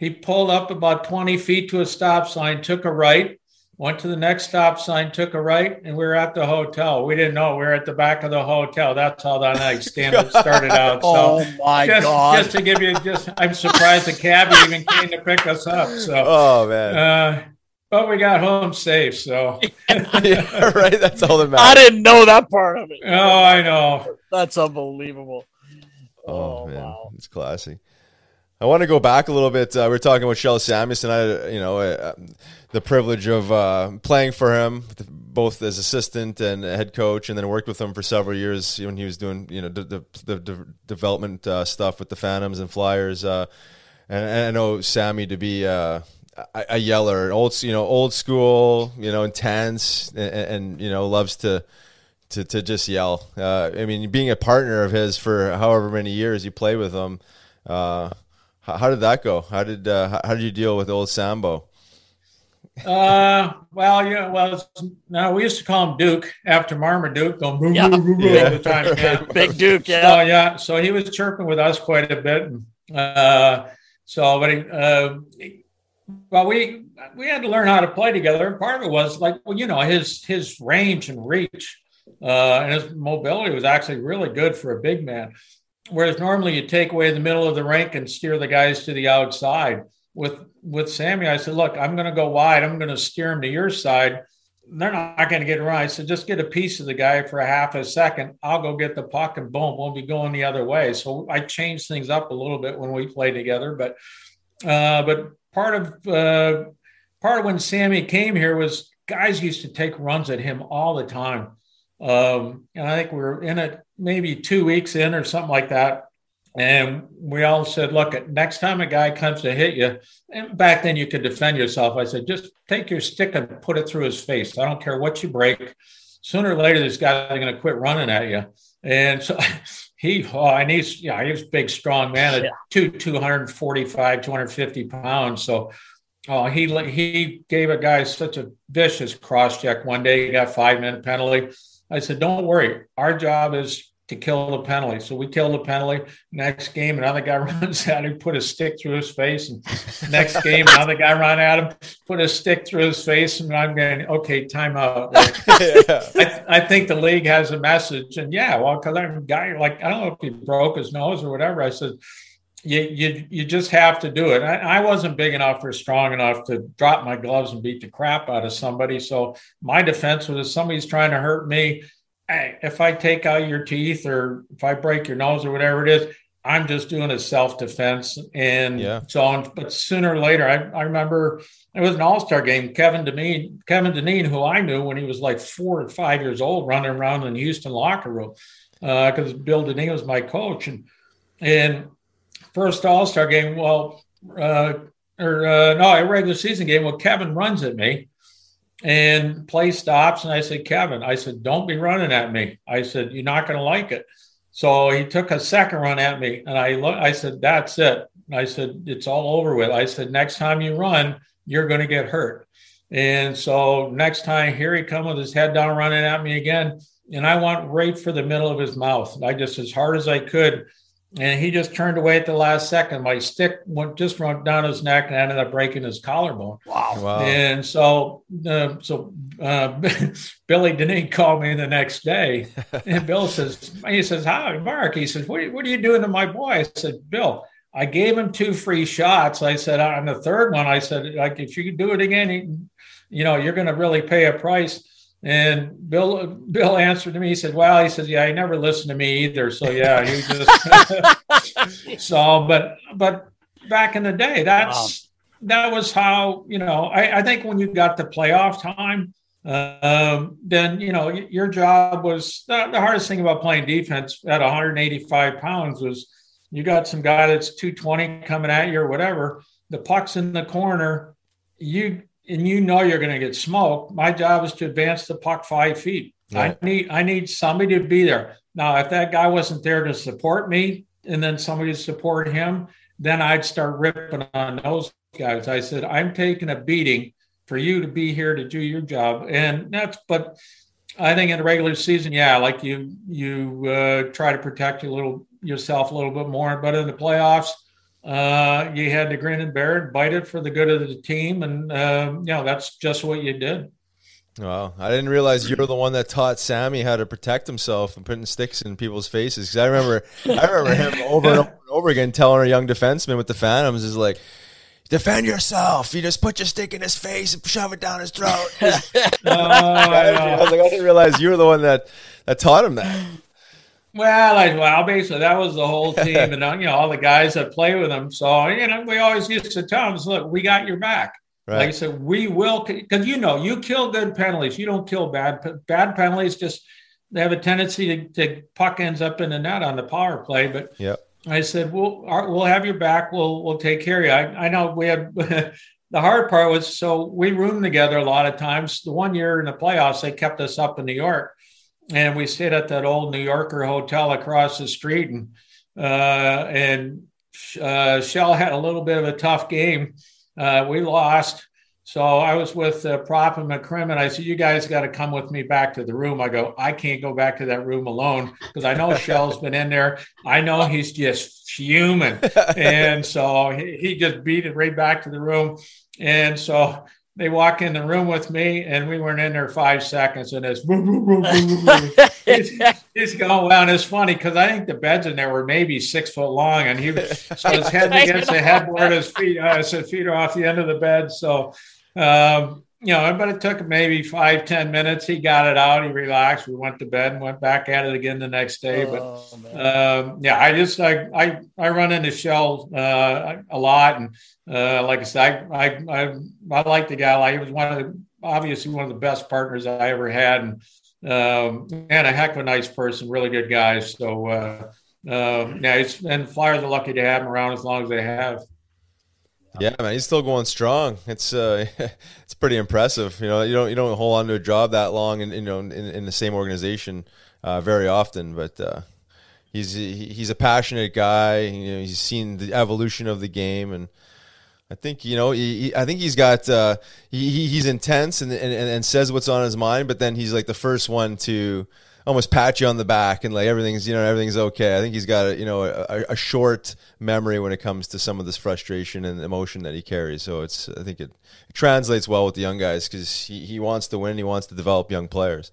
He pulled up about 20 feet to a stop sign, took a right, went to the next stop sign, took a right, and we were at the hotel. We didn't know we were at the back of the hotel. That's how that night stand- started out. So oh my just, god! just to give you, just I'm surprised the cab even came to pick us up. So, Oh man, uh, but we got home safe. So, yeah, right. That's all that matters. I didn't know that part of it. oh, I know. That's unbelievable. Oh, Oh, man, wow. it's classy. I want to go back a little bit. Uh, we are talking with Kjell Samuelsson. I, you know, uh, the privilege of uh, playing for him, both as assistant and head coach, and then worked with him for several years when he was doing, you know, the the, the, development uh, stuff with the Phantoms and Flyers. Uh, and, and I know Sammy to be a, a yeller, old, you know, old school, you know, intense, and, and you know, loves to to, to just yell. I mean, being a partner of his for however many years you play with him, how, how did that go? How did uh, how, how did you deal with old Sambo? Uh, well, yeah, well, it's- no, we used to call him Duke after Marmaduke, going boom, Yeah. boom, boom, boom all the time. Yeah. Big Duke, So yeah. yeah, so he was chirping with us quite a bit. And, uh, so, but he, uh, well, we we had to learn how to play together. And part of it was like, well, you know, his his range and reach uh, and his mobility was actually really good for a big man. Whereas normally you take away the middle of the rink and steer the guys to the outside. With with Sammy, I said, look, I'm going to go wide. I'm going to steer him to your side. They're not going to get it right. So just get a piece of the guy for a half a second. I'll go get the puck and boom, we'll be going the other way. So I changed things up a little bit when we played together. But uh, but part of uh, part of when Sammy came here was guys used to take runs at him all the time. Um, and I think we were in it maybe two weeks in or something like that. And we all said, look, next time a guy comes to hit you, and back then you could defend yourself. I said, just take your stick and put it through his face. I don't care what you break. Sooner or later, this guy's going to quit running at you. And so he, oh, and he's, yeah, he was big, strong man at two, 245, 250 pounds. So oh, he, he gave a guy such a vicious cross check one day. He got five minute penalty. I said, don't worry. Our job is to kill the penalty. So we kill the penalty. Next game, another guy runs out and put a stick through his face. And next game, another guy run at him, put a stick through his face. And I'm going, okay, timeout. Like, yeah. I, I, think the league has a message. And yeah, well, because I'm a guy like, I don't know if he broke his nose or whatever. I said, you, you, you just have to do it. I, I wasn't big enough or strong enough to drop my gloves and beat the crap out of somebody. So my defense was if somebody's trying to hurt me, if I take out your teeth or if I break your nose or whatever it is, I'm just doing a self defense. And yeah. so on. But sooner or later, I, I remember it was an all star game. Kevin Dineen, Kevin Dineen, who I knew when he was like four or five years old, running around in the Houston locker room because uh, Bill Dineen was my coach. And, and first all star game, well, uh, or uh, no, a regular season game, well, Kevin runs at me and play stops. And I said, Kevin, I said, don't be running at me. I said, you're not going to like it. So he took a second run at me, and I look. I said, "That's it." I said, "It's all over with." I said, "Next time you run, you're going to get hurt." And so next time, here he come with his head down, running at me again, and I went right for the middle of his mouth. I just as hard as I could, and he just turned away at the last second. My stick went just went down his neck and ended up breaking his collarbone. Wow! wow. And so, uh, so uh, Billy Dineen called me the next day, and Bill says, he says, "Hi, Mark." He says, "What, what are you doing to my boy?" I said, "Bill." I gave him two free shots. I said on the third one, I said, like, if you do it again, he, you know, you're going to really pay a price. And Bill Bill answered to me. He said, "Well, he says, yeah, he never listened to me either. So yeah, he just so. But but back in the day, that's wow. that was how you know. I, I think when you got to playoff time, um, then you know your job was the, the hardest thing about playing defense at 185 pounds was you got some guy that's 220 coming at you or whatever. The puck's in the corner. You and you know you're going to get smoked. My job is to advance the puck five feet. Right. I need I need somebody to be there. Now, if that guy wasn't there to support me, and then somebody to support him, then I'd start ripping on those guys. I said, I'm taking a beating for you to be here to do your job, and that's. But I think in the regular season, yeah, like you you uh, try to protect a little yourself a little bit more, but in the playoffs uh, you had to grin and bear it, bite it for the good of the team, and uh, you know that's just what you did. Well, I didn't realize you were the one that taught Sammy how to protect himself and putting sticks in people's faces. Because I remember, I remember him over and over, and over again telling our young defenseman with the Phantoms is like, defend yourself. You just put your stick in his face and shove it down his throat. uh, I, was like, I didn't realize you were the one that that taught him that. Well, I, well, basically that was the whole team, and uh, you know all the guys that play with them. So you know, we always used to tell them, "Look, we got your back." Right. Like I said, we will because you know you kill good penalties. You don't kill bad bad penalties. Just they have a tendency to, to puck ends up in the net on the power play. But yeah, I said, "We'll we'll have your back. We'll we'll take care of you." I, I know we had. the hard part was so we roomed together a lot of times. The one year in the playoffs, they kept us up in New York and we stayed at that old New Yorker hotel across the street, and uh, and uh, Kjell had a little bit of a tough game. Uh, we lost, so I was with uh, Propp and McCrimmon. I said, "You guys got to come with me back to the room." I go, "I can't go back to that room alone because I know Kjell's been in there. I know he's just fuming, and so he, he just beat it right back to the room." And so they walk in the room with me, and we weren't in there five seconds, and it's he's, going well. And it's funny because I think the beds in there were maybe six foot long, and he was so his head against the headboard, his feet uh, his feet are off the end of the bed. So, um, you know, but it took maybe five ten minutes. He got it out. He relaxed. We went to bed and went back at it again the next day. But oh, um, yeah, I just I I, I run into Kjell uh, a lot and uh, like I said, I, I, I, I like the guy. Like he was one of the, obviously one of the best partners I ever had, and um, and a heck of a nice person, really good guy. So uh, uh, yeah, he's, and Flyers are lucky to have him around as long as they have. Yeah, man, he's still going strong. It's uh, it's pretty impressive. You know, you don't you don't hold on to a job that long, and you know, in, in the same organization uh, very often. But uh, he's he's a passionate guy. You know, he's seen the evolution of the game, and I think you know, he, he, I think he's got uh, he, he's intense and, and and says what's on his mind. But then he's like the first one to almost pat you on the back and like everything's you know everything's okay. I think he's got a you know a, a, short memory when it comes to some of this frustration and emotion that he carries. So it's I think it, it translates well with the young guys because he, he wants to win. He wants to develop young players.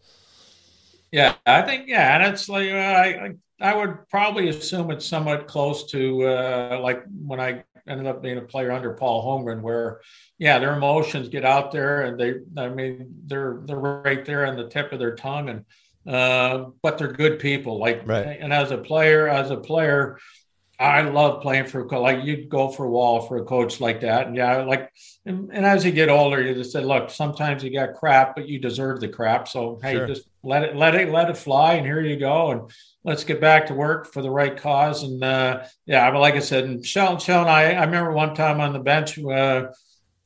Yeah, I think yeah, and it's like uh, I I would probably assume it's somewhat close to uh, like when I ended up being a player under Paul Holmgren, where yeah, their emotions get out there and they I mean they're they're right there on the tip of their tongue and uh, but they're good people. Like, right. and as a player, as a player, I love playing for. Like you'd go for a wall for a coach like that. And yeah, like, and, and, as you get older, you just say, look, sometimes you got crap, but you deserve the crap. So hey, sure. just let it, let it, let it fly, and here you go, and let's get back to work for the right cause. And uh, yeah, but like I said, and Sheldon, Sheldon, I, I remember one time on the bench, uh,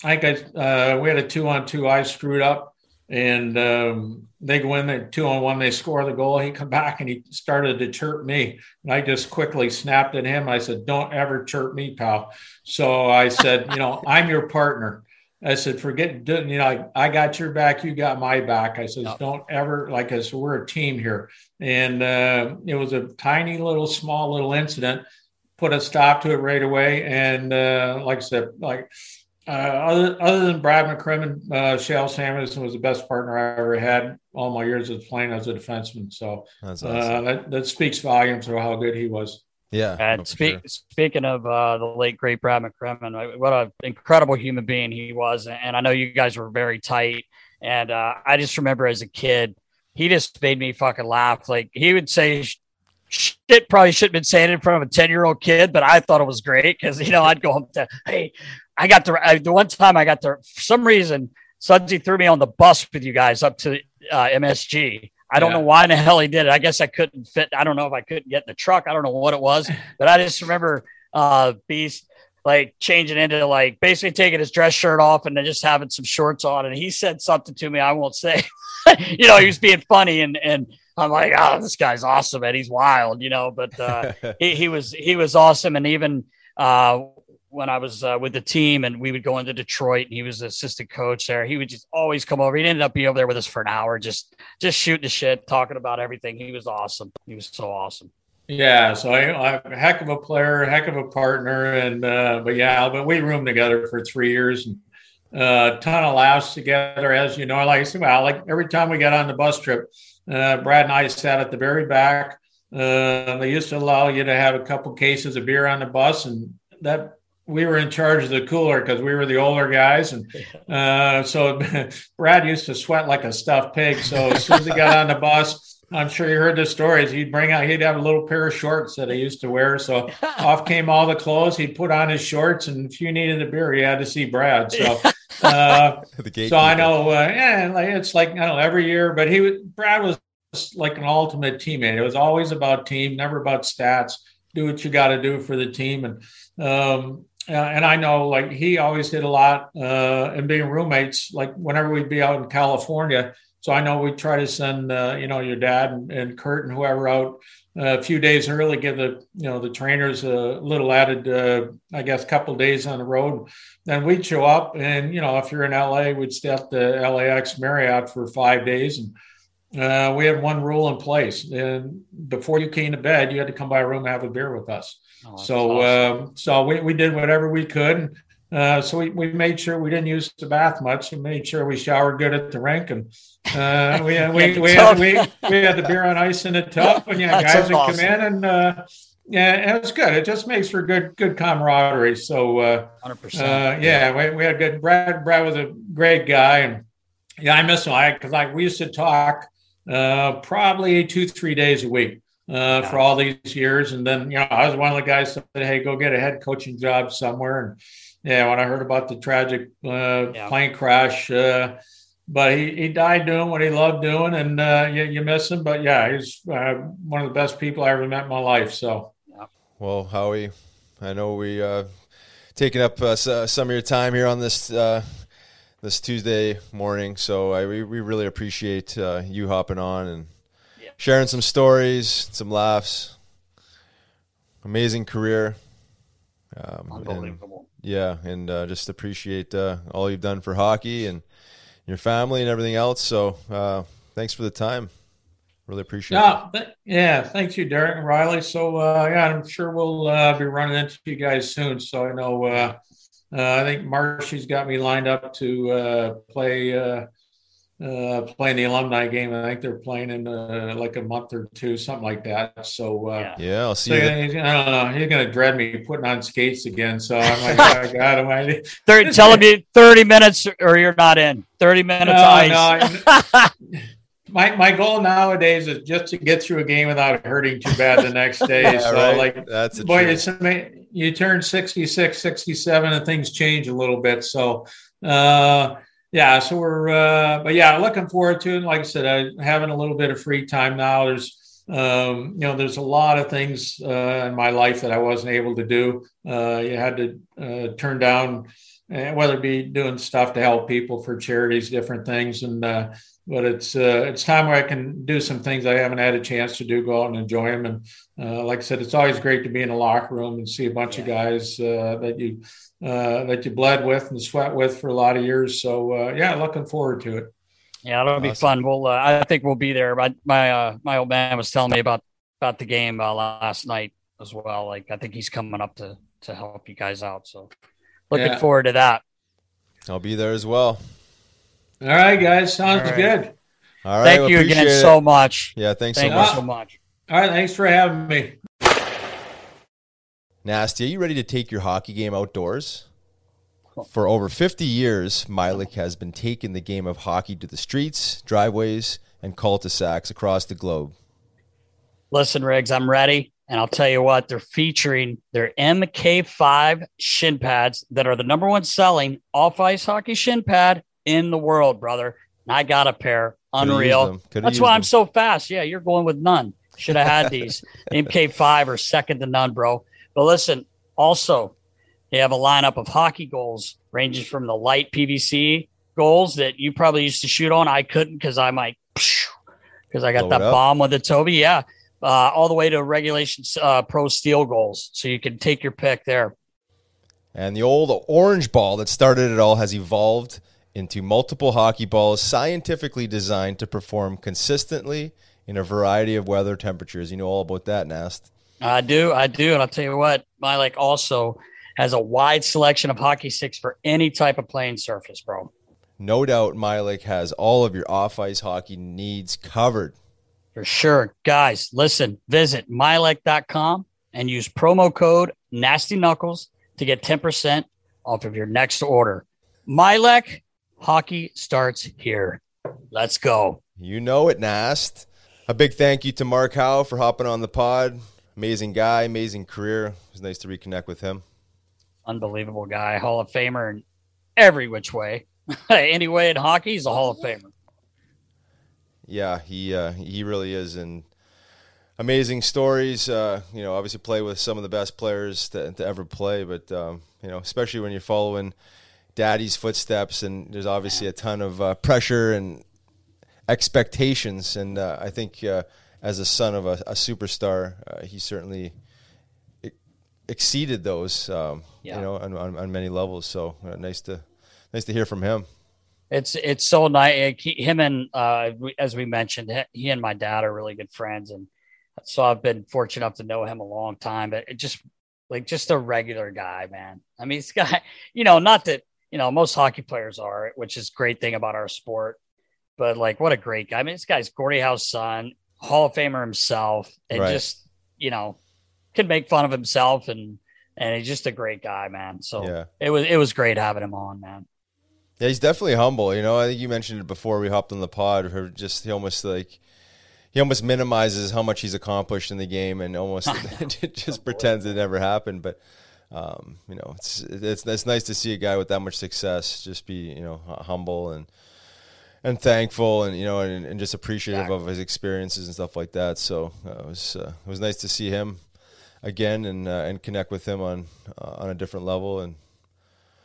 I think I, uh, we had a two on two. I screwed up, and um, they go in there two on one, they score the goal. He come back and he started to chirp me. And I just quickly snapped at him. I said, Don't ever chirp me, pal. So I said, You know, I'm your partner. I said, forget, you know, I, I got your back, you got my back. I said, don't ever, like I said, we're a team here. And uh, it was a tiny little, small little incident, put a stop to it right away. And uh, like I said, like uh, other, other than Brad McCrimmon, uh, Kjell Samuelsson was the best partner I ever had all my years of playing as a defenseman. So uh, awesome. uh, that, that speaks volumes for how good he was. Yeah. And speak, sure. speaking of uh, the late great Brad McCrimmon, what an incredible human being he was. And I know you guys were very tight. And uh, I just remember as a kid, he just made me fucking laugh. Like he would say shit probably shouldn't have been saying in front of a 10 year old kid, but I thought it was great because, you know, I'd go home to, hey, I got the, I, the one time I got there for some reason, Sudsy threw me on the bus with you guys up to uh, MSG. I don't yeah. know why in the hell he did it. I guess I couldn't fit. I don't know if I couldn't get in the truck. I don't know what it was, but I just remember uh, Beast like changing into like basically taking his dress shirt off and then just having some shorts on. And he said something to me I won't say. you know, he was being funny and and I'm like, oh, this guy's awesome and he's wild, you know. But uh, he he was he was awesome, and even uh, when I was uh, with the team and we would go into Detroit and he was the assistant coach there. He would just always come over. He ended up being over there with us for an hour, just just shooting the shit, talking about everything. He was awesome. He was so awesome. Yeah, so I, I heck of a player, heck of a partner, and uh, but yeah, but we roomed together for three years and a uh, ton of laughs together. As you know, like I said, well, like every time we got on the bus trip, uh, Brad and I sat at the very back. Uh, they used to allow you to have a couple cases of beer on the bus, and that we were in charge of the cooler because we were the older guys, and uh, so Brad used to sweat like a stuffed pig. So as soon as he got on the bus, I'm sure you heard the stories. He'd bring out, he'd have a little pair of shorts that he used to wear. So off came all the clothes. He'd put on his shorts, and if you needed a beer, you had to see Brad. So, uh, so I know, uh, yeah, it's like I don't know every year, but he was Brad was like an ultimate teammate. It was always about team, never about stats. Do what you got to do for the team, and um, uh, and I know like he always did a lot uh, and being roommates, like whenever we'd be out in California. So I know we'd try to send, uh, you know, your dad and, and Kurt and whoever out uh, a few days early, give the, you know, the trainers a little added, uh, I guess, couple days on the road. Then we'd show up and, you know, if you're in LA, we'd stay at the LAX Marriott for five days. And uh, we had one rule in place. And before you came to bed, you had to come by a room and have a beer with us. Oh, so, awesome. uh, so we, we did whatever we could. Uh, so we, we made sure we didn't use the bath much. We made sure we showered good at the rink, and uh, we had, we, we, had, we, we had the beer on ice in the tub, and yeah, guys would awesome. come in, and uh, yeah, it was good. It just makes for good good camaraderie. So, uh, hundred uh, percent. Yeah, we, we had good. Brad Brad was a great guy, and yeah, I miss him. I because like we used to talk uh, probably two three days a week uh, for all these years. And then, you know, I was one of the guys that said, hey, go get a head coaching job somewhere. And yeah, when I heard about the tragic uh, yeah. plane crash, uh, but he, he died doing what he loved doing, and uh, you, you miss him. But yeah, he's uh, one of the best people I ever met in my life. So, well, Howie, I know we uh, taking up uh, some of your time here on this uh, this Tuesday morning, so I, we we really appreciate uh, you hopping on and yeah. Sharing some stories, some laughs. Amazing career. Um, Unbelievable. And, yeah, and just appreciate all you've done for hockey and your family and everything else. So uh, thanks for the time. Really appreciate yeah, it. Th- yeah, thanks you, Derek and Riley. So uh, yeah, I'm sure we'll uh, be running into you guys soon. So I know uh, uh, I think Marshy's got me lined up to uh, play uh, playing the alumni game. I think they're playing in uh, like a month or two, something like that. So uh, yeah. I'll see so you. I don't know. He's gonna dread me putting on skates again. So I'm like, oh, God, am I? They're telling me 30 minutes or you're not in. 30 minutes no, ice. No, my my goal nowadays is just to get through a game without hurting too bad the next day. yeah, so right. like that's a boy, it's you turn 66, 67 and things change a little bit. So uh yeah, so we're, uh, but yeah, looking forward to it. Like I said, I having a little bit of free time now. There's, um, you know, there's a lot of things uh, in my life that I wasn't able to do. Uh, you had to uh, turn down, uh, whether it be doing stuff to help people for charities, different things, and uh, but it's it's time where I can do some things I haven't had a chance to do, go out and enjoy them. And uh, like I said, it's always great to be in a locker room and see a bunch yeah. of guys uh, that you uh, that you bled with and sweat with for a lot of years. So uh, yeah, looking forward to it. Yeah, it'll awesome. be fun. We'll uh, I think we'll be there. My my my old man was telling me about about the game last night as well. Like I think he's coming up to to help you guys out. So looking yeah. forward to that. I'll be there as well. All right, guys. Sounds right. good. All right. Thank well, you again it. so much. Yeah, thanks Thank so much. so much. All right, thanks for having me. Nasty, are you ready to take your hockey game outdoors? For over 50 years, Mylec has been taking the game of hockey to the streets, driveways, and cul-de-sacs across the globe. Listen, Riggs, I'm ready. And I'll tell you what, they're featuring their MK5 shin pads that are the number one selling off ice hockey shin pad in the world, brother. And I got a pair. Unreal. That's why them. I'm so fast. Yeah, you're going with none. Should have had these. MK5 are second to none, bro. But listen, also, they have a lineup of hockey goals ranging from the light PVC goals that you probably used to shoot on. I couldn't because I might, because I got Blow that bomb with the Toby. Yeah. Uh, all the way to regulation uh, pro steel goals. So you can take your pick there. And the old orange ball that started it all has evolved into multiple hockey balls scientifically designed to perform consistently in a variety of weather temperatures. You know all about that, Nast. I do, I do, and I'll tell you what, Mylec also has a wide selection of hockey sticks for any type of playing surface, bro. No doubt, Mylec has all of your off-ice hockey needs covered. For sure, guys. Listen, visit mylec.com and use promo code Nasty Knuckles to get ten percent off of your next order. Mylec Hockey starts here. Let's go. You know it, Nast. A big thank you to Mark Howe for hopping on the pod. Amazing guy, amazing career. It was nice to reconnect with him. Unbelievable guy, Hall of Famer in every which way. anyway, in hockey, he's a Hall of Famer. Yeah, he uh, he really is, and amazing stories. Uh, you know, obviously play with some of the best players to, to ever play, but um, you know, especially when you're following daddy's footsteps, and there's obviously a ton of uh, pressure and expectations. And uh, I think uh, as a son of a, a superstar, uh, he certainly exceeded those. Um, yeah. You know, on, on, on, many levels. So uh, nice to nice to hear from him. It's it's so nice. Him and uh, as we mentioned, he and my dad are really good friends, and so I've been fortunate enough to know him a long time. But it just like just a regular guy, man. I mean, this guy, you know, not that you know, most hockey players are, which is great thing about our sport. But like, what a great guy! I mean, this guy's Gordie Howe's son, Hall of Famer himself, and right. just you know, can make fun of himself and and he's just a great guy, man. So yeah. it was it was great having him on, man. Yeah, he's definitely humble. You know, I think you mentioned it before we hopped on the pod. Or just he almost like he almost minimizes how much he's accomplished in the game and almost just pretends it never happened. But um, you know, it's, it's it's nice to see a guy with that much success just be you know humble and and thankful, and you know, and, and just appreciative of his experiences and stuff like that. So uh, it was uh, it was nice to see him again and uh, and connect with him on uh, on a different level, and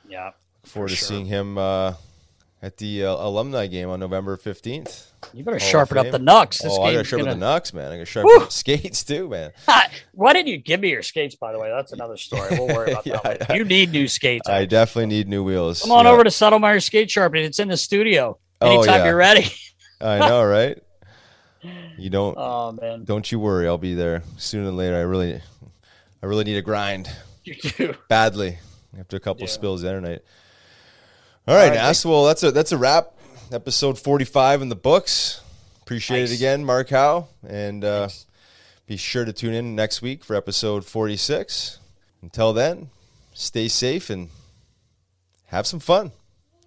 Yeah. look forward to sure. seeing him uh, at the uh, alumni game on November fifteenth. You better Hall sharpen up the knucks. This oh, I got to sharpen gonna- the knucks, man. I got to sharpen up skates too, man. Why didn't you give me your skates? By the way, that's another story. We'll worry about Yeah, that. I- later. you need new skates. I definitely need new wheels. Come on Yeah. over to Settlemeyer Skate Sharpening. It's in the studio. Oh, Anytime yeah. you're ready. I know, right? You don't Oh man, don't you worry. I'll be there sooner than later. I really, I really need a grind you do. badly after a couple Yeah. spills the other night. All right, right, Nas. Well, that's a that's a wrap. Episode forty five in the books. Appreciate Nice. it again, Mark Howe, and uh, be sure to tune in next week for episode forty six. Until then, stay safe and have some fun.